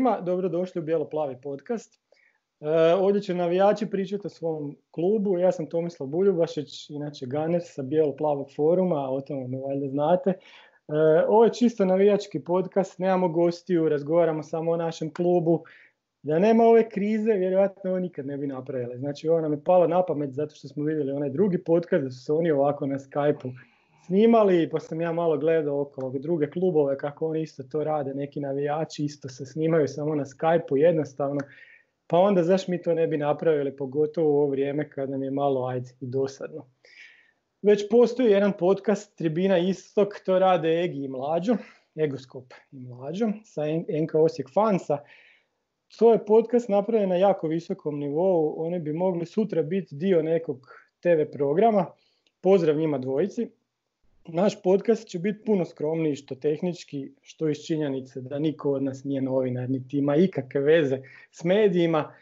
svima, dobrodošli u Bijelo-plavi podcast. E, ovdje će navijači pričati o svom klubu, ja sam Tomislav Buljubašić, inače Ganer sa Bijelo-plavog foruma, o tome me valjda znate. E, ovo je čisto navijački podcast, nemamo gostiju, razgovaramo samo o našem klubu. Da nema ove krize, vjerojatno ovo nikad ne bi napravili. Znači ovo nam je palo na pamet zato što smo vidjeli onaj drugi podcast da su se oni ovako na Skype-u snimali, pa sam ja malo gledao oko druge klubove kako oni isto to rade, neki navijači isto se snimaju samo na Skype-u jednostavno, pa onda zašto mi to ne bi napravili, pogotovo u ovo vrijeme kad nam je malo ajde i dosadno. Već postoji jedan podcast Tribina Istok, to rade Egi i Mlađo, Egoskop i Mlađo, sa NK Osijek Fansa. To je podcast napravljen na jako visokom nivou, oni bi mogli sutra biti dio nekog TV programa. Pozdrav njima dvojici naš podcast će biti puno skromniji što tehnički, što iz činjenice da niko od nas nije novinar, niti ima ikakve veze s medijima,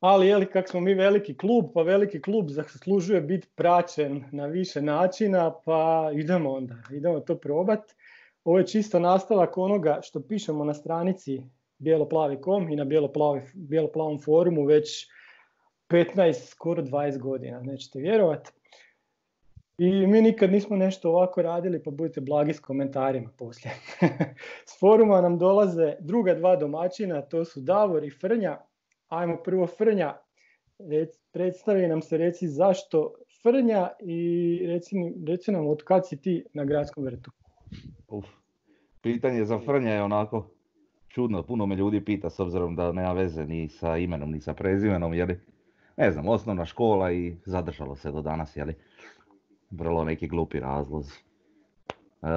ali je li kak smo mi veliki klub, pa veliki klub zaslužuje biti praćen na više načina, pa idemo onda, idemo to probat. Ovo je čisto nastavak onoga što pišemo na stranici bijeloplavi.com i na bijeloplavom forumu već 15, skoro 20 godina, nećete vjerovati. I mi nikad nismo nešto ovako radili, pa budite blagi s komentarima poslije. s foruma nam dolaze druga dva domaćina, to su Davor i Frnja. Ajmo prvo Frnja, predstavi nam se reci zašto Frnja i reci, reci nam od kad si ti na gradskom vrtu. Uf, pitanje za Frnja je onako čudno, puno me ljudi pita s obzirom da nema veze ni sa imenom ni sa prezimenom, jer ne znam, osnovna škola i zadržalo se do danas, jeli vrlo neki glupi razlozi. E,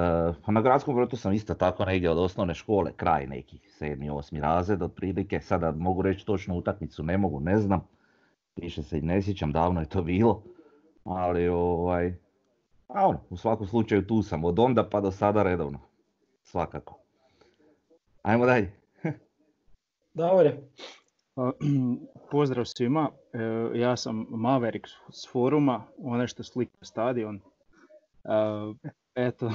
pa na gradskom vrtu sam isto tako negdje od osnovne škole, kraj neki, sedmi, osmi razred otprilike. Sada mogu reći točno utakmicu, ne mogu, ne znam. Više se i ne sjećam, davno je to bilo. Ali ovaj, a ono, u svakom slučaju tu sam, od onda pa do sada redovno. Svakako. Ajmo dalje. Davore. Pozdrav svima, e, ja sam Maverick s foruma, onaj što slika stadion. E, eto,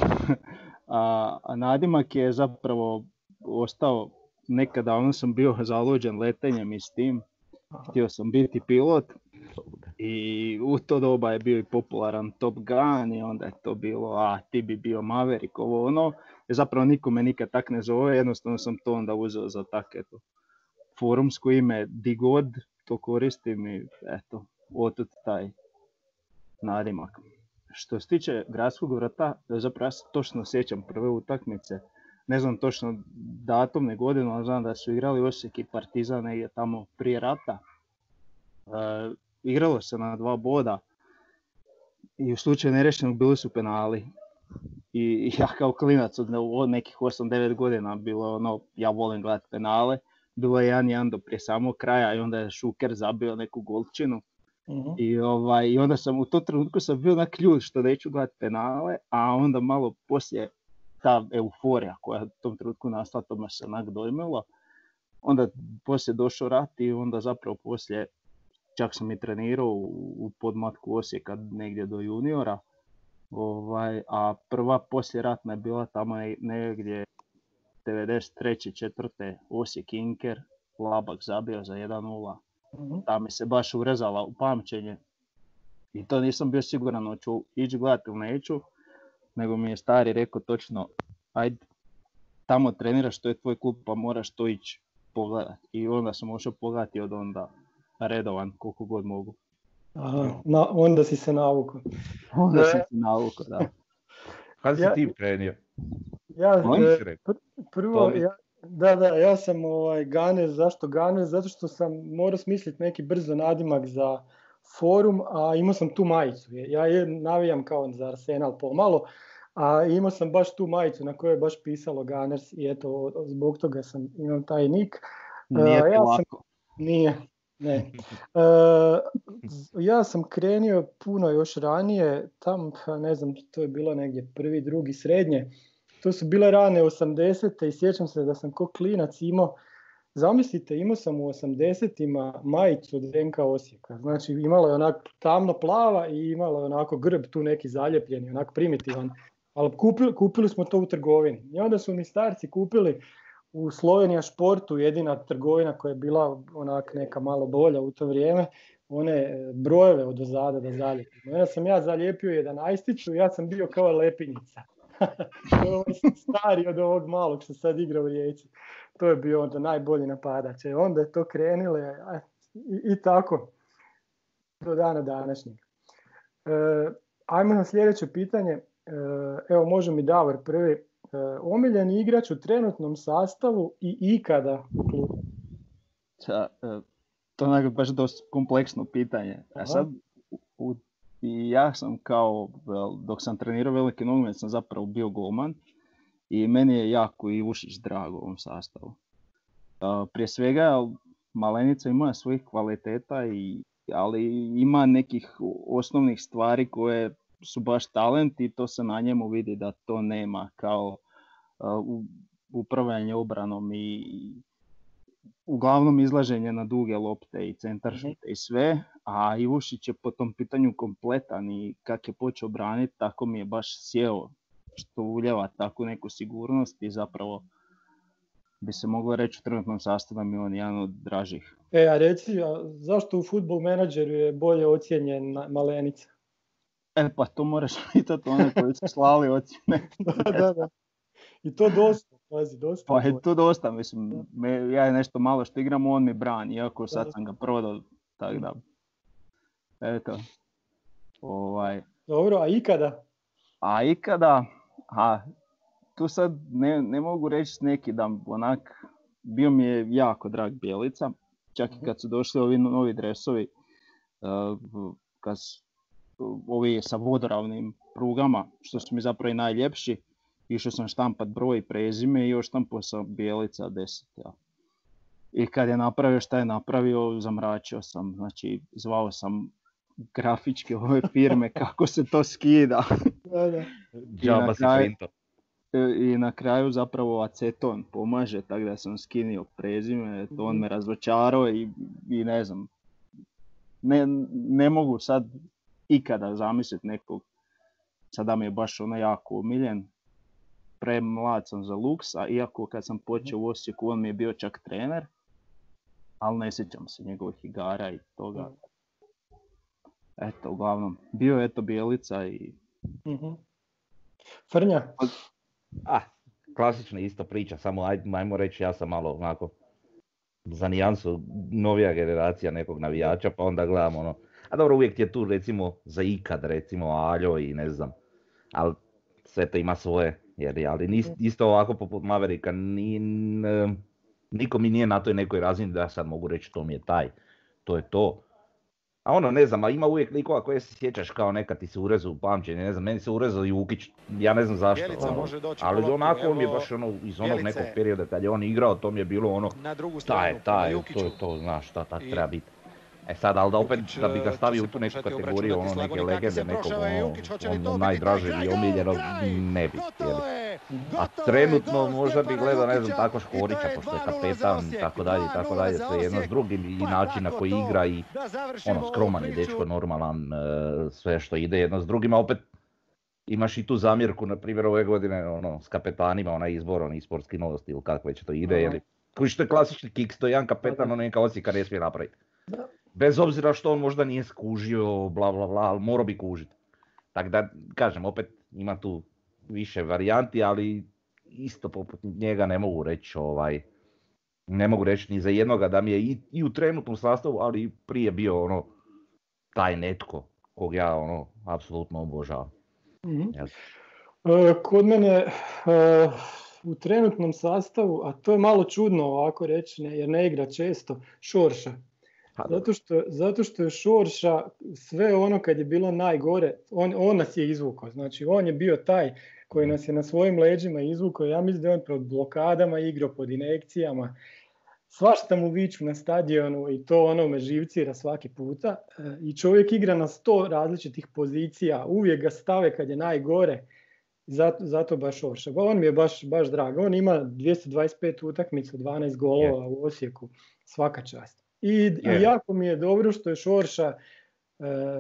a nadimak je zapravo ostao, nekada davno sam bio zaluđen letenjem i s tim. Htio sam biti pilot i u to doba je bio i popularan Top Gun i onda je to bilo, a ti bi bio Maverick, ovo ono. I zapravo niko me nikad tak ne zove, jednostavno sam to onda uzeo za tak, eto, forumsko ime di god to koristim i eto, otud taj nadimak. Što se tiče gradskog vrata, zapravo ja se točno sjećam prve utakmice, ne znam točno datum godinu, ali znam da su igrali Osijek i Partizan je tamo prije rata. E, igralo se na dva boda i u slučaju nerešenog bili su penali. I ja kao klinac od nekih 8-9 godina bilo ono, ja volim gledati penale bilo je 1-1 do prije samog kraja i onda je Šuker zabio neku golčinu. uh I, ovaj, I onda sam u tom trenutku sam bio na ključ što neću gledati penale, a onda malo poslije ta euforija koja je u tom trenutku nastala, to me se onak dojmilo. Onda poslije došao rat i onda zapravo poslije čak sam i trenirao u, u podmatku Osijeka negdje do juniora. Ovaj, a prva poslije ratna je bila tamo negdje 93. četvrte Osijek Inker, Labak zabio za 1-0. mm Ta mi se baš urezala u pamćenje. I to nisam bio siguran hoću ići gledati ili neću, nego mi je stari rekao točno, ajde, tamo treniraš, to je tvoj klub, pa moraš to ići pogledati. I onda sam možao pogledati od onda redovan koliko god mogu. Aha, na, onda si se navukao. onda sam se navukao, da. Kada si ti krenio? Ja, e, prvo, ja, da, da, ja sam ovaj, Ganes, zašto Ganes? Zato što sam morao smisliti neki brzo nadimak za forum, a imao sam tu majicu. Ja je navijam kao za Arsenal pomalo, a imao sam baš tu majicu na kojoj je baš pisalo Gunners i eto, zbog toga sam imao taj nik. Nije ja Sam, nije, ne. ja sam krenio puno još ranije, tam, ne znam, to je bilo negdje prvi, drugi, srednje to su bile rane 80. i sjećam se da sam ko klinac imao, zamislite, imao sam u 80-ima majicu od NK Osijeka. Znači imala je onako tamno plava i imala je onako grb tu neki zaljepljeni, onako primitivan. Ali kupili, kupili smo to u trgovini. I onda su mi starci kupili u Slovenija športu jedina trgovina koja je bila onak neka malo bolja u to vrijeme, one brojeve od ozada da zalijepim. Onda sam ja zalijepio jedan ajstiću i ja sam bio kao lepinjica. Stari od ovog malog što sad igra u rijeci. To je bio onda najbolji napadač. E, onda je to krenile i, i tako do dana današnjeg. E, ajmo na sljedeće pitanje. E, evo može mi Davor prvi. E, omiljeni igrač u trenutnom sastavu i ikada u klubu? E, to je baš dosta kompleksno pitanje. A sad, u, i ja sam kao, dok sam trenirao veliki nogomet, sam zapravo bio golman i meni je jako i Ušić drago u ovom sastavu. prije svega, Malenica ima svojih kvaliteta, i, ali ima nekih osnovnih stvari koje su baš talent i to se na njemu vidi da to nema kao upravljanje obranom i uglavnom izlaženje na duge lopte i centaršute mhm. i sve, a Ivušić je po tom pitanju kompletan i kak je počeo braniti, tako mi je baš sjeo što uljeva takvu neku sigurnost i zapravo bi se moglo reći u trenutnom sastavu mi on jedan od dražih. E, a reci, a zašto u futbol menadžeru je bolje ocijenjen Malenica? E, pa to moraš pitati one koji su slali ocjene. da, da, da. I to dosta, pazi, dosta. Pa je to dosta, mislim, me, ja nešto malo što igram, on mi brani, iako sad sam ga prodao, tako da. Eto. Ovaj. Dobro, a ikada? A ikada, a tu sad ne, ne mogu reći neki da onak, bio mi je jako drag Bjelica, čak i mhm. kad su došli ovi novi dresovi, uh, kad ovi sa vodoravnim prugama, što su mi zapravo i najljepši, išao sam štampat broj i prezime i još štampao sam Bijelica 10. Ja. I kad je napravio šta je napravio, zamračio sam, znači zvao sam grafičke ove firme kako se to skida. da, da. Džaba si E, i na kraju zapravo aceton pomaže, tako da sam skinio prezime, to on me mhm. razočarao i, i ne znam, ne, ne mogu sad ikada zamisliti nekog, sada mi je baš ono jako umiljen, premlad sam za luks, a iako kad sam počeo u Osijeku on mi je bio čak trener, ali ne sjećam se njegovih igara i toga. Eto, uglavnom, bio je to Bijelica i... mm Frnja? Ah, klasična isto priča, samo ajmo reći ja sam malo onako za nijansu novija generacija nekog navijača, pa onda gledam ono, a dobro uvijek je tu recimo za ikad recimo Aljo i ne znam, ali sve to ima svoje, jer ali mm. isto ovako poput Maverika, ni, niko mi nije na toj nekoj razini da sad mogu reći to mi je taj, to je to. A ono, ne znam, a ima uvijek likova koje se sjećaš kao nekad ti se urezu u pamćenje, ne znam, meni se urezao Jukić, ja ne znam zašto. Ono, ali onako on mi je baš ono, iz onog nekog perioda kad je on igrao, to mi je bilo ono, taj, taj, to je to, znaš šta tak treba biti. E sad, ali da opet, da bi ga stavio u tu neku kategoriju, ono neke legende, nekog ono, ono najdraže i omiljeno, ne bi A trenutno možda bi gledao, ne znam, tako Škorića, pošto je kapetan, tako dalje, tako dalje, sve jedno s drugim i način na koji igra i ono, skroman je dečko, normalan, e, sve što ide jedno s drugim, a opet imaš i tu zamjerku, na primjer ove godine, ono, s kapetanima, onaj izbor, onaj sportski novosti ili kako već to ide, jeli. Koji što je klasični kick, to je jedan kapetan, ono neka Osijeka ne smije napraviti. Bez obzira što on možda nije skužio, bla bla bla, ali morao bi kužiti. Tako da, kažem, opet ima tu više varijanti, ali isto poput njega ne mogu reći ovaj, ne mogu reći ni za jednoga da mi je i, i u trenutnom sastavu, ali i prije bio ono taj netko kog ja ono apsolutno obožavam. mm kod mene e, u trenutnom sastavu, a to je malo čudno ovako reći, ne, jer ne igra često, Šorša. Zato što, zato što je Šorša sve ono kad je bilo najgore, on, on nas je izvukao. Znači on je bio taj koji nas je na svojim leđima izvukao. Ja mislim da je on pod blokadama igrao, pod inekcijama. Svašta mu viču na stadionu i to ono me živcira svaki puta. E, I čovjek igra na sto različitih pozicija. Uvijek ga stave kad je najgore. Zato, zato baš Šorša. On mi je baš, baš drag. On ima 225 utakmica, 12 golova u Osijeku. Svaka čast. I, I, jako mi je dobro što je Šorša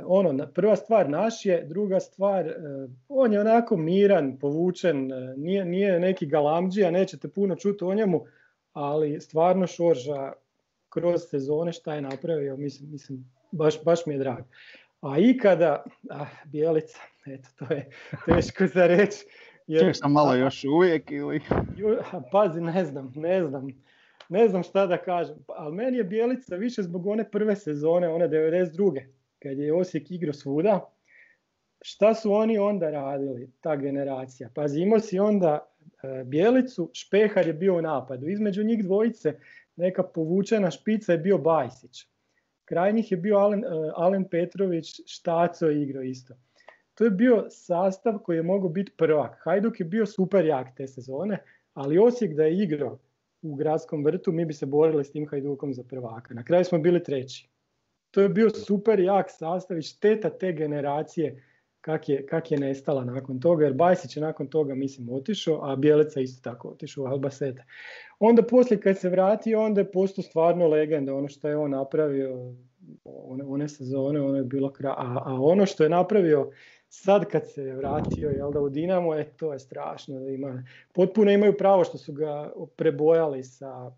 ono, prva stvar naš je, druga stvar, on je onako miran, povučen, nije, nije neki galamđija, nećete puno čuti o njemu, ali stvarno Šorža kroz sezone šta je napravio, mislim, mislim baš, baš mi je drago. A ikada, ah, Bijelica, eto, to je teško za reći. Jer, sam malo još uvijek ili? Pazi, ne znam, ne znam. Ne znam šta da kažem, ali meni je Bijelica više zbog one prve sezone, one 92. kad je Osijek igrao svuda. Šta su oni onda radili, ta generacija? Pazi, imao si onda e, Bijelicu, Špehar je bio u napadu. Između njih dvojice neka povučena špica je bio Bajsić. Kraj njih je bio Alen, e, Alen Petrović, Štaco je igrao isto. To je bio sastav koji je mogao biti prvak. Hajduk je bio super jak te sezone, ali Osijek da je igrao u gradskom vrtu, mi bi se borili s tim Hajdukom za prvaka. Na kraju smo bili treći. To je bio super jak sastav i šteta te generacije kak je, kak je nestala nakon toga, jer Bajsić je nakon toga, mislim, otišao, a Bjelica isto tako otišao u Albacete. Onda poslije kad se vratio, onda je postao stvarno legenda, ono što je on napravio, one, one sezone, ono je bilo kra... a, a ono što je napravio sad kad se vratio jel da, u Dinamo, je, to je strašno. Da ima, potpuno imaju pravo što su ga prebojali sa,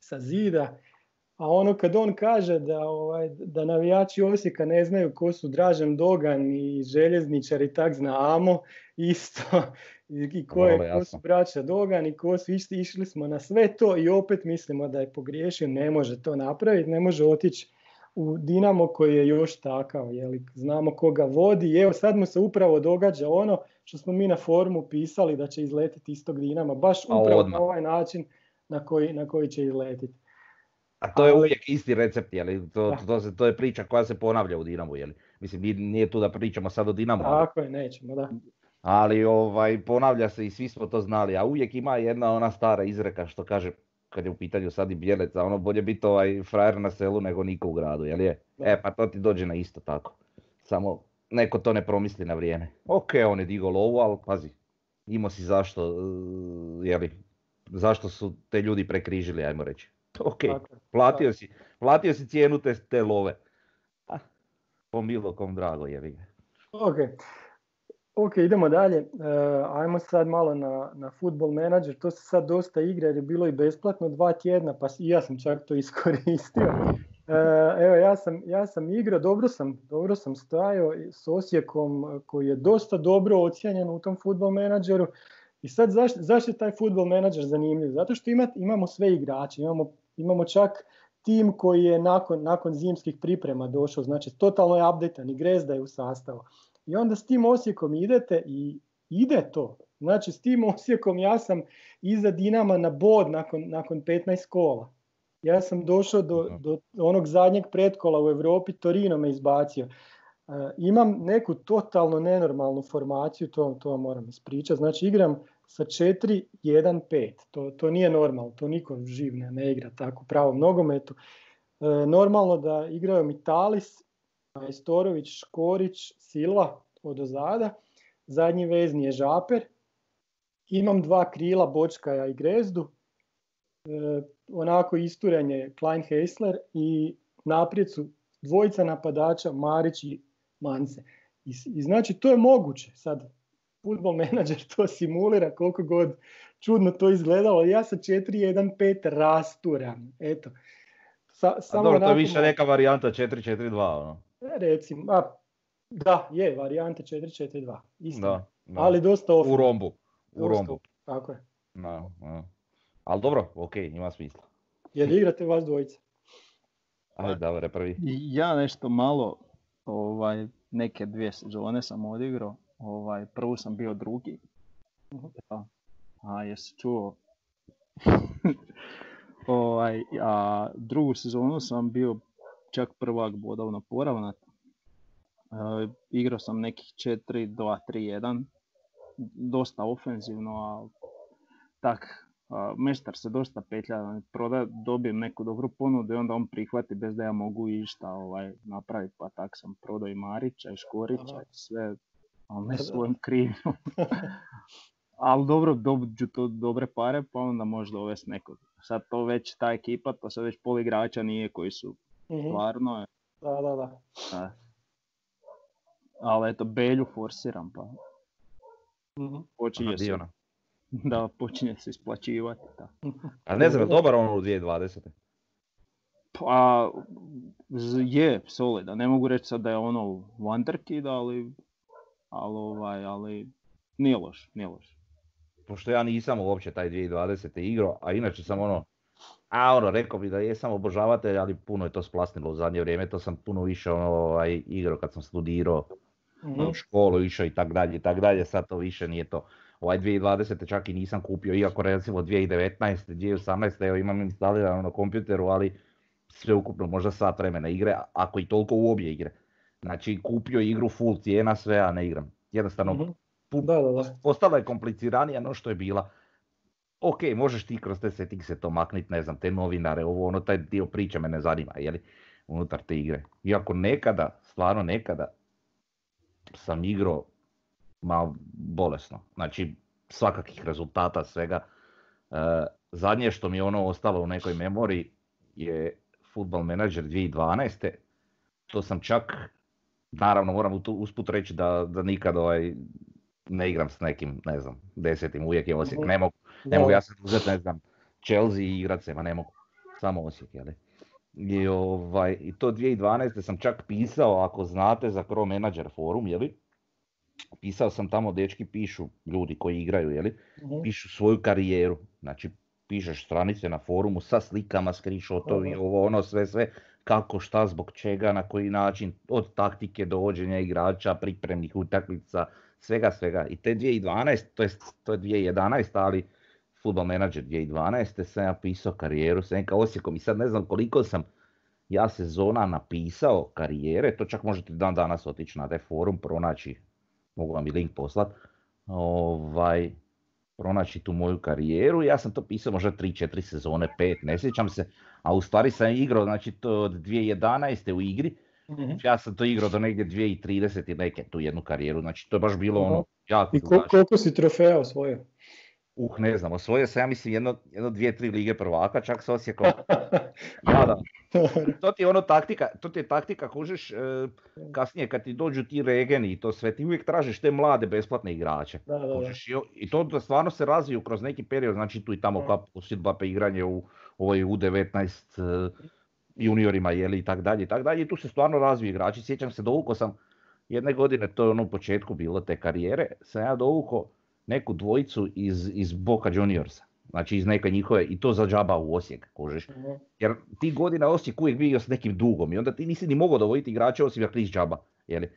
sa zida a ono kad on kaže da, ovaj, da navijači Osijeka ne znaju ko su Dražen Dogan i Željezničar i tak znamo isto. I, ko, je, ko su braća Dogan i ko su išli, išli smo na sve to i opet mislimo da je pogriješio, ne može to napraviti, ne može otići u Dinamo koji je još takav, jeli, znamo koga vodi i evo sad mu se upravo događa ono što smo mi na forumu pisali da će izletiti iz tog Dinama, baš upravo na ovaj način na koji, na koji će izletiti. A to je uvijek isti recept, jeli? To, to, to, to, je priča koja se ponavlja u Dinamu, jeli? Mislim, nije tu da pričamo sad o Dinamu. Tako je, nećemo, da. Ali ovaj, ponavlja se i svi smo to znali, a uvijek ima jedna ona stara izreka što kaže, kad je u pitanju sad i Bjeleca, ono bolje biti ovaj frajer na selu nego niko u gradu, jel je? E, pa to ti dođe na isto tako. Samo neko to ne promisli na vrijeme. Ok, on je digo lovu, ali pazi, imao si zašto, uh, jeli, zašto su te ljudi prekrižili, ajmo reći. Ok, platio, si, platio si cijenu te, te love. Ah, po bilo kom drago je. Ok, ok, idemo dalje. Uh, ajmo sad malo na, na Football Manager. To se sad dosta igra jer je bilo i besplatno dva tjedna, pa i ja sam čak to iskoristio. Uh, evo, ja sam, ja sam igrao, dobro sam, dobro sam stajao s Osijekom koji je dosta dobro ocijenjen u tom Football Manageru. I sad zašto, zašto je taj Football Manager zanimljiv? Zato što ima, imamo sve igrače, imamo Imamo čak tim koji je nakon, nakon zimskih priprema došao, znači totalno je updatan i Grezda je u sastavu. I onda s tim Osijekom idete i ide to. Znači s tim Osijekom ja sam iza Dinama na bod nakon, nakon 15 kola. Ja sam došao do, do onog zadnjeg pretkola u Europi, Torino me izbacio. E, imam neku totalno nenormalnu formaciju, to, to moram ispričati. Znači igram sa 4-1-5. To, to nije normalno, to niko živ ne, ne igra tako pravo nogometu. E, normalno da igraju Mitalis, Majstorović, Škorić, Silva od ozada. Zadnji vezni je Žaper. Imam dva krila, Bočkaja i Grezdu. E, onako isturenje Klein Heisler i naprijed su dvojica napadača Marić i Mance. I, I znači to je moguće. Sad Football Manager to simulira koliko god čudno to izgledalo. Ja sa 4-1-5 rasturam. Eto. Sa, samo dobro, to je više neka varijanta 4-4-2. Ono. E, recimo, a, da, je, varijanta 4-4-2. Isto. Da, da. Ali dosta. U rombu. U rombu. Tako je. Da, da. Ali dobro, ok, ima smisla. Jel igrate vas dvojice? Ajde, dobro, prvi. Ja nešto malo, ovaj, neke dvije sezone sam odigrao Ovaj, prvu sam bio drugi. Ja. A jesi čuo? ovaj, a drugu sezonu sam bio čak prvak bodovno poravnat. E, igrao sam nekih 4, 2, 3, 1. Dosta ofenzivno, a tak, a, meštar se dosta petlja, proda, dobijem neku dobru ponudu i onda on prihvati bez da ja mogu išta ovaj, napraviti, pa tak sam prodao i Marića i Škorića i sve ali ne svojom krivnjom. ali dobro, dođu to dobre pare, pa onda može dovesti nekog. Sad to već ta ekipa, to sad već pol igrača nije koji su mm stvarno. Da, da, da. ali eto, Belju forsiram pa Mhm. počinje se, da, počinje se isplaćivati. Da. A ne znam, je dobar on u 2020. Pa je solidan, ne mogu reći sad da je ono wonderkid, ali, ali, ovaj, ali nije loš, nije loš. Pošto ja nisam uopće taj 2020. igrao, a inače sam ono, a ono, rekao bi da jesam obožavatelj, ali puno je to splasnilo u zadnje vrijeme, to sam puno više ono, ovaj, igrao kad sam studirao, Mhm. u školu išao i tak dalje i tak dalje, sad to više nije to. Ovaj 2020. čak i nisam kupio, iako recimo 2019. 2018. evo imam instalirano na kompjuteru, ali sve ukupno možda sat vremena igre, ako i toliko u obje igre. Znači kupio igru full cijena sve, a ne igram. Jednostavno Mhm. pu- Da, da, da. postala je kompliciranija no što je bila. Ok, možeš ti kroz te settingse to maknit, ne znam, te novinare, ovo ono, taj dio priče me ne zanima, jeli, unutar te igre. Iako nekada, stvarno nekada, sam igrao malo bolesno. Znači, svakakih rezultata, svega. E, zadnje što mi je ono ostalo u nekoj memoriji je Football Manager 2012. To sam čak, naravno moram usput reći da, da nikad ovaj, ne igram s nekim, ne znam, desetim, uvijek je Osijek, ne mogu, ne mogu ja sad uzeti, ne znam, Chelsea i igrat se, ma ne mogu, samo Osijek, jeli. I, ovaj, I to 2012. sam čak pisao, ako znate, za Chrome Manager forum, jeli, pisao sam tamo, dečki pišu, ljudi koji igraju, jeli, Mhm. pišu svoju karijeru, znači pišeš stranice na forumu sa slikama, screenshotovi, Aha. ovo ono sve sve, kako, šta, zbog čega, na koji način, od taktike dovođenja igrača, pripremnih utakmica, svega svega. I te 2012, to je, to je 2011, ali Football Manager 2012. sam ja pisao karijeru s NK Osijekom i sad ne znam koliko sam ja sezona napisao karijere, to čak možete dan danas otići na taj forum, pronaći, mogu vam i link poslat, ovaj, pronaći tu moju karijeru. Ja sam to pisao možda 3-4 sezone, 5, ne sjećam se, a u stvari sam igrao znači to od 2011. u igri, Mhm. ja sam to igrao do negdje 2030 i neke tu jednu karijeru, znači to je baš bilo ono jako I ko- dugačko. koliko si trofeja osvojio? Uh, ne znam, osvojio sam ja mislim jedno, jedno dvije, tri lige prvaka, čak s Osijekom. Da, da. To ti je ono taktika, to ti je taktika, kužiš, e, kasnije kad ti dođu ti regeni i to sve, ti uvijek tražiš te mlade besplatne igrače. Da, da, da. Kužiš, i, to da stvarno se razviju kroz neki period, znači tu i tamo kap sidba pa igranje u ovoj U19 e, juniorima jeli i tak dalje i tak dalje. I tu se stvarno razviju igrači. Sjećam se, dovukao sam jedne godine, to je ono u početku bilo te karijere, sam ja dovukao neku dvojicu iz, iz Boca Juniorsa. Znači iz neke njihove, i to za džaba u Osijek, kužiš. Mhm. Jer ti godina Osijek uvijek bio s nekim dugom i onda ti nisi ni mogao dovoditi igrače osim jak nisi džaba. Jeli?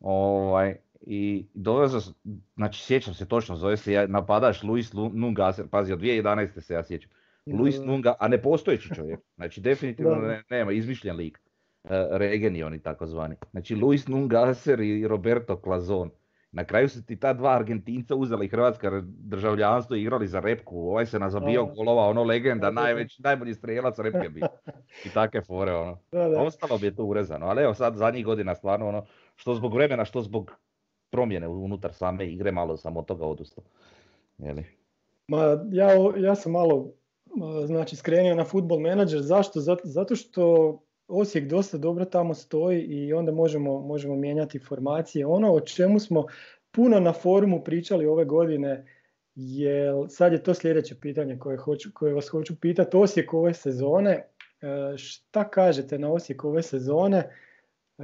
Ovaj, I dovezao, sam- znači sjećam se točno, zove se ja- napadaš Luis Lu- Nungaser, pazi od 2011. se ja sjećam. Luis Da, da. Nunga, a nepostojeći čovjek, znači definitivno ne- nema, izmišljen lik. E, Regeni oni takozvani. Znači Luis Nungaser i Roberto Clazon. Na kraju su ti ta dva Argentinca uzeli hrvatsko državljanstvo i igrali za repku. Ovaj se nazabijao Da. golova, ono legenda, Da, da, da. najveći, najbolji strijelac repke bio. I takve fore, ono. Ostalo bi je to urezano, ali evo sad zadnjih godina stvarno ono, što zbog vremena, što zbog promjene unutar same igre, malo sam od toga odustao. Jeli? Ma, ja, ja sam malo a, znači, skrenio na Football Manager. Zašto? Zato što Osijek dosta dobro tamo stoji i onda možemo, možemo mijenjati formacije. Ono o čemu smo puno na forumu pričali ove godine, je, sad je to sljedeće pitanje koje, hoću, koje vas hoću pitati. Osijek ove sezone, e, šta kažete na Osijek ove sezone? E,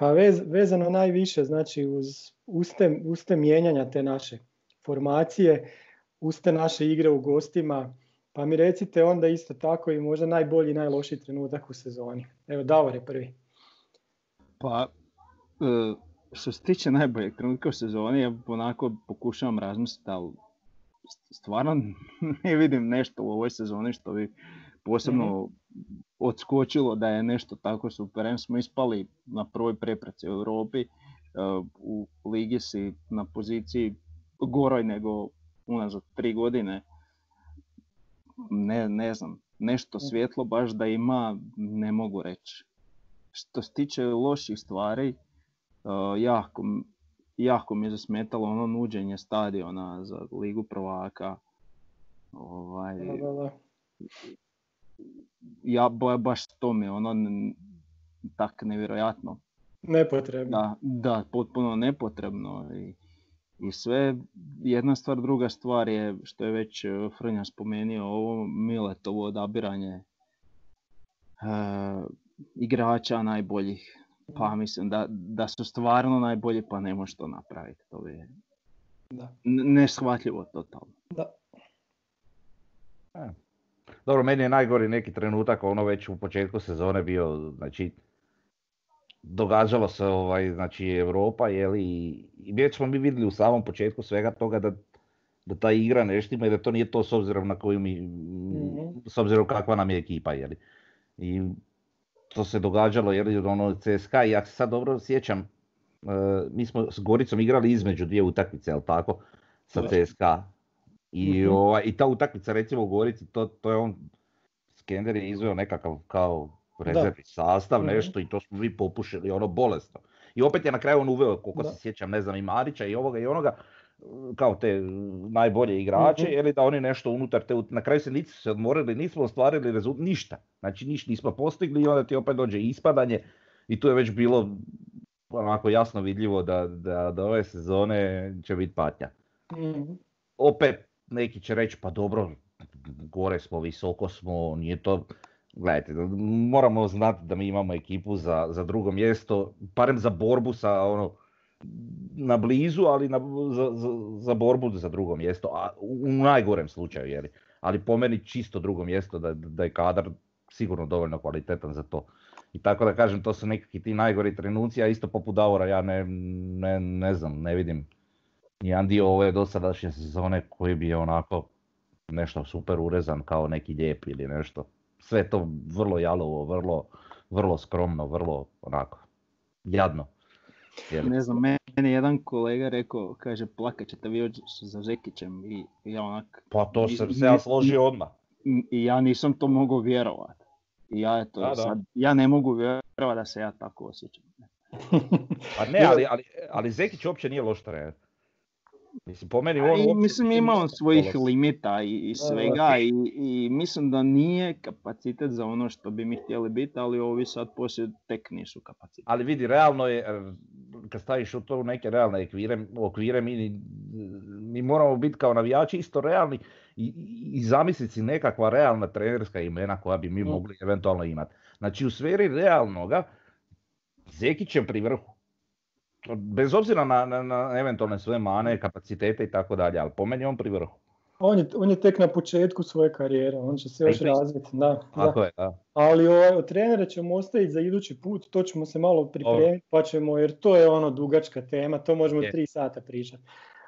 Pa vez, vezano najviše znači uz, uz, te, uz te mijenjanja te naše formacije, uz te naše igre u gostima, pa mi recite onda isto tako i možda najbolji i najlošiji trenutak u sezoni. Evo Davor je prvi. Pa, e, što se tiče najboljeg trenutka u sezoni, ja onako pokušavam razmisliti, ali stvarno ne vidim nešto u ovoj sezoni što bi posebno odskočilo da je nešto tako super. Em smo ispali na prvoj prepreci u Europi, e, u ligi si na poziciji goroj nego unazad tri godine. Ne, ne znam, nešto svjetlo baš da ima, ne mogu reći. Što se tiče loših stvari, uh, jako, jako mi je zasmetalo ono nuđenje stadiona za ligu prvaka. Ovaj, Da, da, da. ja ba- baš to mi je ono tak nevjerojatno Nepotrebno. Da, da, potpuno nepotrebno. I, I sve, jedna stvar, druga stvar je, što je već e, Frnja spomenuo, ovo Miletovo odabiranje e, igrača najboljih. Pa mislim da, da su stvarno najbolji pa ne može to napraviti. To je Da. neshvatljivo totalno. Da. Dobro, meni je najgori neki trenutak, ono već u početku sezone bio, znači, događalo se ovaj, znači Europa, jeli, i- i već smo mi vidjeli u samom početku svega toga da, da ta igra ne štima i da to nije to s obzirom na koju mi, s obzirom kakva nam je ekipa, jeli. I to se događalo, jeli, ono CSKA i ja se sad dobro sjećam, e, mi smo s Goricom igrali između dvije utakmice, jel tako, sa. CSKA. I, Mhm. ovaj, I ta utakmica recimo u Gorici, to, to je on, Skender je izveo nekakav kao rezervni sastav, Mhm. nešto i to smo mi popušili, ono bolesno. I opet je na kraju on uveo, koliko Da. se sjećam, ne znam, i Marića i ovoga i onoga, kao te mm, najbolje igrače, Mhm. ili da oni nešto unutar te, na kraju se niti su se odmorili, nismo ostvarili rezultat, ništa. Znači ništa nismo postigli i onda ti opet dođe ispadanje i tu je već bilo onako jasno vidljivo da, da, da ove sezone će biti patnja Mhm. opet neki će reći pa dobro, gore smo, visoko smo, nije to... Gledajte, moramo znati da mi imamo ekipu za, za drugo mjesto, barem za borbu sa ono, na blizu, ali na, za, za, za borbu za drugo mjesto, a u, najgorem slučaju, jeli. Ali po meni čisto drugo mjesto da, da je kadar sigurno dovoljno kvalitetan za to. I tako da kažem, to su nekakvi ti najgori trenuci, a isto poput Davora ja ne, ne, ne znam, ne vidim jedan dio ove dosadašnje sezone koji bi onako nešto super urezan kao neki lijep ili nešto. Sve to vrlo jalovo, vrlo, vrlo skromno, vrlo onako jadno. Je li? Ne znam, meni je jedan kolega rekao, kaže, plakat ćete vi za Zekićem i i ja onak, Pa to sam se ja složio odmah. i ja nisam to mogao vjerovati. I ja eto, Da, da. sad, ja ne mogu vjerovati da se ja tako osjećam. Pa ne, ali, ali, ali Zekić uopće nije loš trener. Mislim, po meni on i mislim ima on svojih limita i, i Da, svega i, i mislim da nije kapacitet za ono što bi mi htjeli biti, ali ovi sad poslije tek nisu kapacitet. Ali vidi, realno je, kad staviš u to u neke realne okvire, okvire mi, mi moramo biti kao navijači isto realni i, i- i zamisliti si nekakva realna trenerska imena koja bi mi Mm. mogli eventualno imati. Znači u sferi realnoga, Zekić je pri vrhu. Bez obzira na, na, na eventualne svoje mane, kapacitete i tako dalje, ali po meni on pri vrhu. On je, on je tek na početku svoje karijere, on će se još razviti. Da, da. Tako je, da. Ali ovaj, od trenera ćemo ostaviti za idući put, to ćemo se malo pripremiti, pa ćemo, jer to je ono dugačka tema, to možemo Je. tri sata pričati.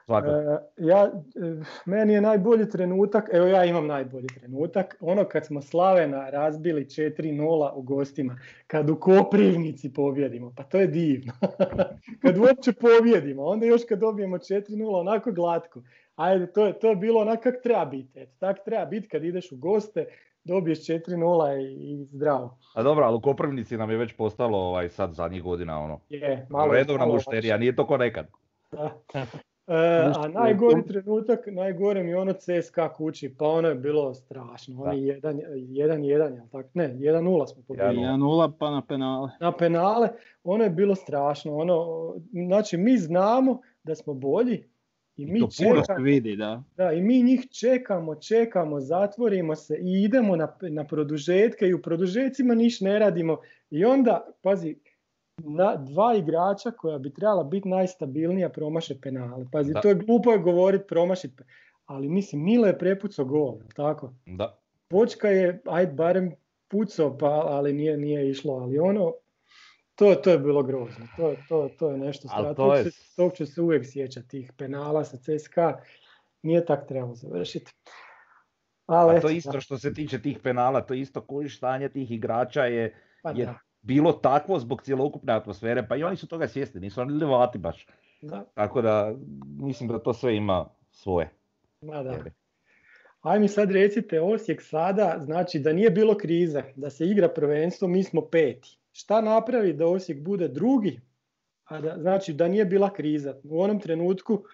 E, ja, e, meni je najbolji trenutak, evo ja imam najbolji trenutak, ono kad smo Slavena razbili 4-0 u gostima, kad u Koprivnici pobjedimo, pa to je divno. kad uopće pobjedimo, onda još kad dobijemo 4-0 onako glatko. Ajde, to je, to je bilo onako kak treba biti. Eto, tak treba biti kad ideš u goste, dobiješ 4-0 i, i zdravo. A dobro, ali u Koprivnici nam je već postalo ovaj, sad zadnjih godina ono, Je, malo, redovna mušterija, nije to ko nekad. Da. E, a najgori trenutak, najgore mi je ono CSKA kući, pa ono je bilo strašno. Oni jedan, jedan, jedan, jel tako? Ne, 1-0 smo pobjedili. 1-0 pa na penale. Na penale, ono je bilo strašno. Ono, znači, mi znamo da smo bolji i mi to puno čekamo, Vidi, da. da, i mi njih čekamo, čekamo, zatvorimo se i idemo na, na produžetke i u produžecima niš ne radimo. I onda, pazi, na, dva igrača koja bi trebala biti najstabilnija promaše penale. Pazi, Da. to je glupo je govoriti promašiti, pe- ali mislim, Mile je prepucao gol, tako? Da. Počka je, aj barem pucao, pa, ali nije, nije išlo, ali ono, to, to je bilo grozno, to, to, to je nešto strašno, to tog, je tog ću se uvijek sjećati, tih penala sa CSKA, nije tak trebalo završiti. Ali, A to eto, isto da, što se tiče tih penala, to isto koji stanje tih igrača je, pa je da, bilo takvo zbog cjelokupne atmosfere, pa i oni su toga svjesni, nisu oni levati baš. da, Tako da mislim da to sve ima svoje. ma da. Aj mi sad recite, Osijek sada, znači da nije bilo krize, da se igra prvenstvo, mi smo peti. Šta napravi da Osijek bude drugi, a da, znači da nije bila kriza u onom trenutku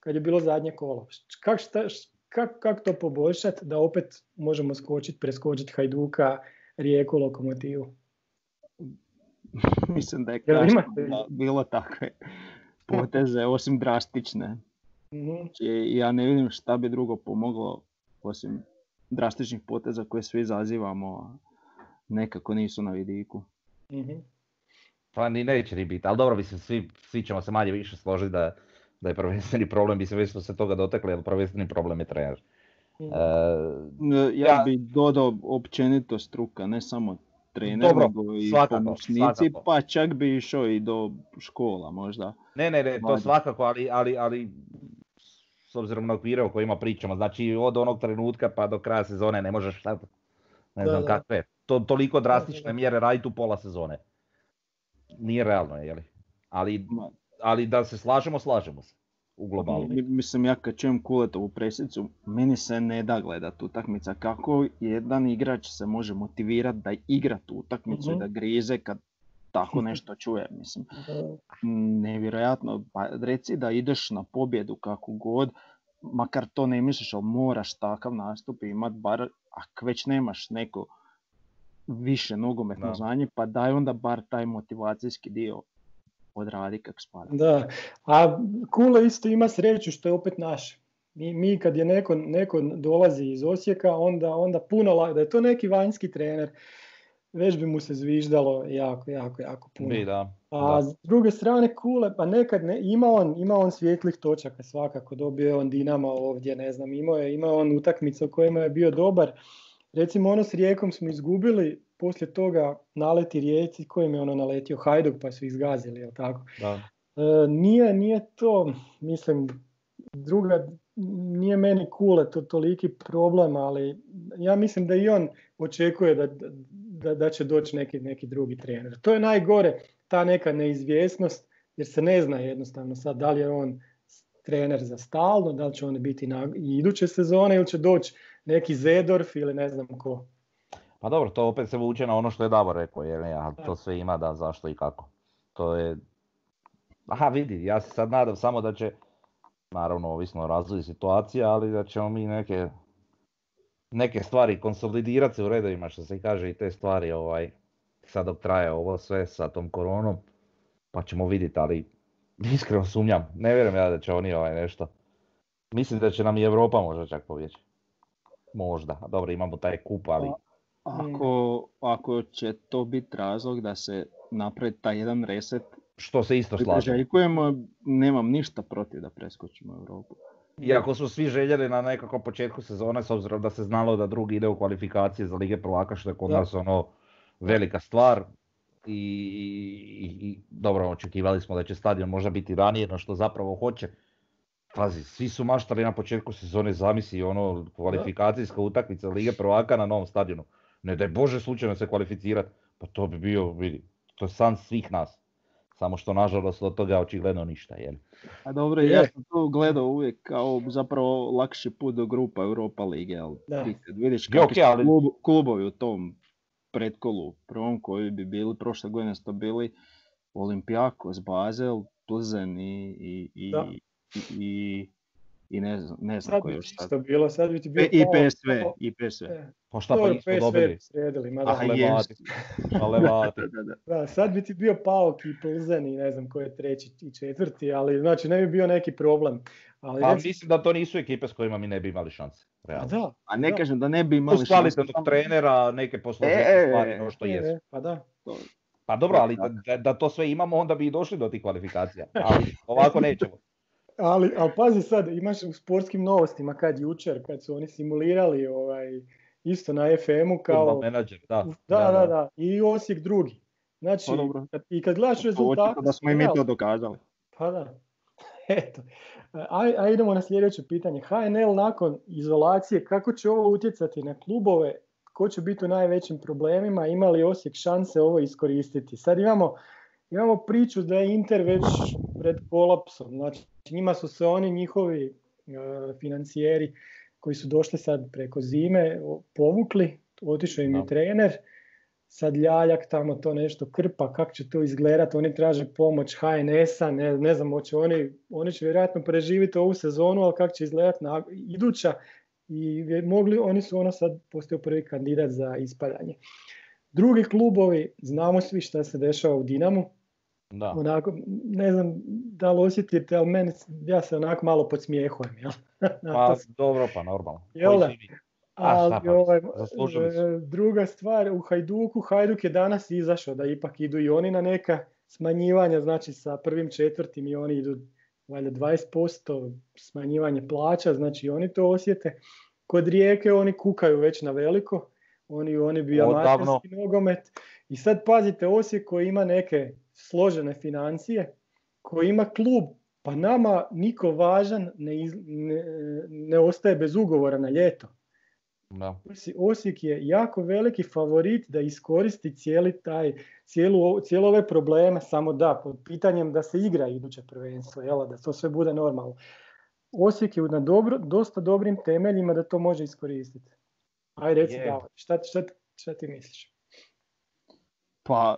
kad je bilo zadnje kolo? Kak, šta, š- kak, kak to poboljšati da opet možemo skočiti, preskočiti Hajduka, Rijeku, Lokomotivu? Mislim da je kasno bilo takve poteze, osim drastične. Mhm. Znači, ja ne vidim šta bi drugo pomoglo osim drastičnih poteza koje svi zazivamo, a nekako nisu na vidiku. Mhm. Pa ni neće ni biti, ali dobro, mislim, svi, svi ćemo se manje više složiti da, da je prvenstveni problem, mislim, već smo se toga dotekli, ali prvenstveni problem je trener. Mhm. E, N- Ja Ja- bi dodao općenito struka, ne samo trener, Dobro, nego i svakako, pomoćnici, svakako. pa čak bi išao i do škola možda. Ne, ne, ne, to svakako, ali, ali, ali s obzirom na okvire o kojima pričamo, znači od onog trenutka pa do kraja sezone ne možeš sad, ne Da, znam da. kakve, to, toliko drastične da. mjere raditi u pola sezone. Nije realno, je li? Ali, ali da se slažemo, slažemo se. U globalu. mi- Mislim, ja kad čujem Kuletovu presicu, meni se ne da gledat utakmica. Kako jedan igrač se može motivirati da igra tu utakmicu i Mhm. da grize kad tako nešto čuje, mislim. Nevjerojatno, pa reci da ideš na pobjedu kako god, makar to ne misliš, ali moraš takav nastup imat, bar ako već nemaš neko više nogometno Da. znanje, pa daj onda bar taj motivacijski dio odradi kak spada. Da, a Kule isto ima sreću što je opet naš. Mi, mi kad je neko, neko dolazi iz Osijeka, onda, onda puno, la- da je to neki vanjski trener, već bi mu se zviždalo jako, jako, jako puno. Bi, da. A da. s druge strane Kule, pa nekad ne, ima on, ima on svijetlih točaka svakako, dobio je on Dinama ovdje, ne znam, imao je, imao je on utakmice u kojima je bio dobar. Recimo ono s Rijekom smo izgubili, poslije toga naleti Rijeci, kojim je ono naletio Hajduk pa su ih zgazili, jel tako? da. E, nije, nije to, mislim, druga, nije meni Kule to toliki problem, ali ja mislim da i on očekuje da, da, da će doći neki, neki drugi trener. To je najgore, ta neka neizvjesnost, jer se ne zna jednostavno sad da li je on trener za stalno, da li će on biti na i iduće sezone ili će doći neki Zedorf ili ne znam ko. Pa dobro, to opet se vuče na ono što je Davor rekao, jer ja, to sve ima da zašto i kako. To je... Aha, vidi, ja se sad nadam samo da će, naravno ovisno o razvoju situacije, ali da ćemo mi neke, neke stvari konsolidirati se u redovima, što se kaže, i te stvari ovaj, sad dok traje ovo sve sa tom koronom, pa ćemo vidjeti, ali iskreno sumnjam, ne vjerujem ja da će oni ovaj nešto. Mislim da će nam i Europa možda čak pobjeći. Možda, dobro imamo taj kup, ali... Ako, ako će to biti razlog da se napravi taj jedan reset, Što se isto slaže. priželjkujemo, nemam ništa protiv da preskočimo Europu. Iako su svi željeli na nekakvom početku sezone, s obzirom da se znalo da drugi ide u kvalifikacije za Lige prvaka, što je kod Da. nas ono velika stvar. I, i, i dobro, očekivali smo da će stadion možda biti ranije, no što zapravo hoće. Pazi, svi su maštali na početku sezone, zamisli ono kvalifikacijska utakmica Lige prvaka na novom stadionu. Ne daj Bože slučajno se kvalificirati, pa to bi bio, vidi, to je san svih nas. Samo što nažalost od toga očigledno ništa, jel? A dobro, Je. ja sam to gledao uvijek kao zapravo lakši put do grupa Europa Lige, ali Da. ti kad vidiš Je, kakvi su ali- klub- klubovi u tom pretkolu prvom koji bi bili, prošle godine su to bili Olympiakos, Basel, Plzen i, i, i, Da. i, i, i ne znam, ne znam Sad ko bi još sad. isto bilo, sad bi ti bio E, I pao- PSV, i PSV. E, Pa šta pa nismo dobili? bi sredili, mada- Aha, Pa. Levati. Pa Levati. Da, da, da. Da, sad bi ti bio Paok i Plzen i ne znam ko je treći i četvrti, ali znači ne bi bio neki problem. Ali Pa recimo- mislim da to nisu ekipe s kojima mi ne bi imali šanse. a Realno. da, A ne Da. kažem da ne bi imali šanse, kvalitetnog trenera, neke posložene E, e, stvari, e, no što e, jesu. e, pa da. Pa dobro, ali da, da, da to sve imamo, onda bi i došli do tih kvalifikacija. Ali ovako nećemo. Ali, ali pazi sad, imaš u sportskim novostima kad jučer, kad su oni simulirali ovaj, isto na FM-u kao... Football menadžer, da. Da, da, da, i Osijek drugi. Znači, Pa kad- i kad gledaš rezultate... očito da smo i mi to dokazali. Pa da. Eto. A, a idemo na sljedeće pitanje. HNL nakon izolacije, kako će ovo utjecati na klubove? Ko će biti u najvećim problemima? Ima li Osijek šanse ovo iskoristiti? Sad imamo, imamo priču da je Inter već pred kolapsom. Znači, njima su se oni njihovi e, financijeri koji su došli sad preko zime povukli, otišao im je Da. trener, sad Ljaljak tamo to nešto krpa, kako će to izgledati, oni traže pomoć HNS-a, ne, ne znam, hoće oni, oni će vjerojatno preživjeti ovu sezonu, ali kako će izgledati na iduća i mogli, oni su ono sad postaju prvi kandidat za ispadanje. Drugi klubovi, znamo svi šta se dešava u Dinamu, Da. onako, ne znam da li osjetite, ali meni, ja se onako malo podsmijehujem, jel? Pa dobro, pa normalno. Jel da? A, Ali pa, ovaj, e, druga stvar, u Hajduku, Hajduk je danas izašao da ipak idu i oni na neka smanjivanja, znači sa prvim četvrtim i oni idu valjda 20% smanjivanje plaća, znači oni to osjete. Kod Rijeke oni kukaju već na veliko, oni, oni bi amaterski nogomet. I sad pazite, Osijek koji ima neke složene financije, koji ima klub, pa nama niko važan ne, iz- ne, ne ostaje bez ugovora na ljeto. Da. Osi- Osijek je jako veliki favorit da iskoristi cijeli taj, cijelu, cijele ove probleme, samo da, pod pitanjem da se igra iduće prvenstvo, jel, da to sve bude normalno. Osijek je na dobro, dosta dobrim temeljima da to može iskoristiti. Aj reci Je. Davor, šta, šta, šta ti misliš? Pa,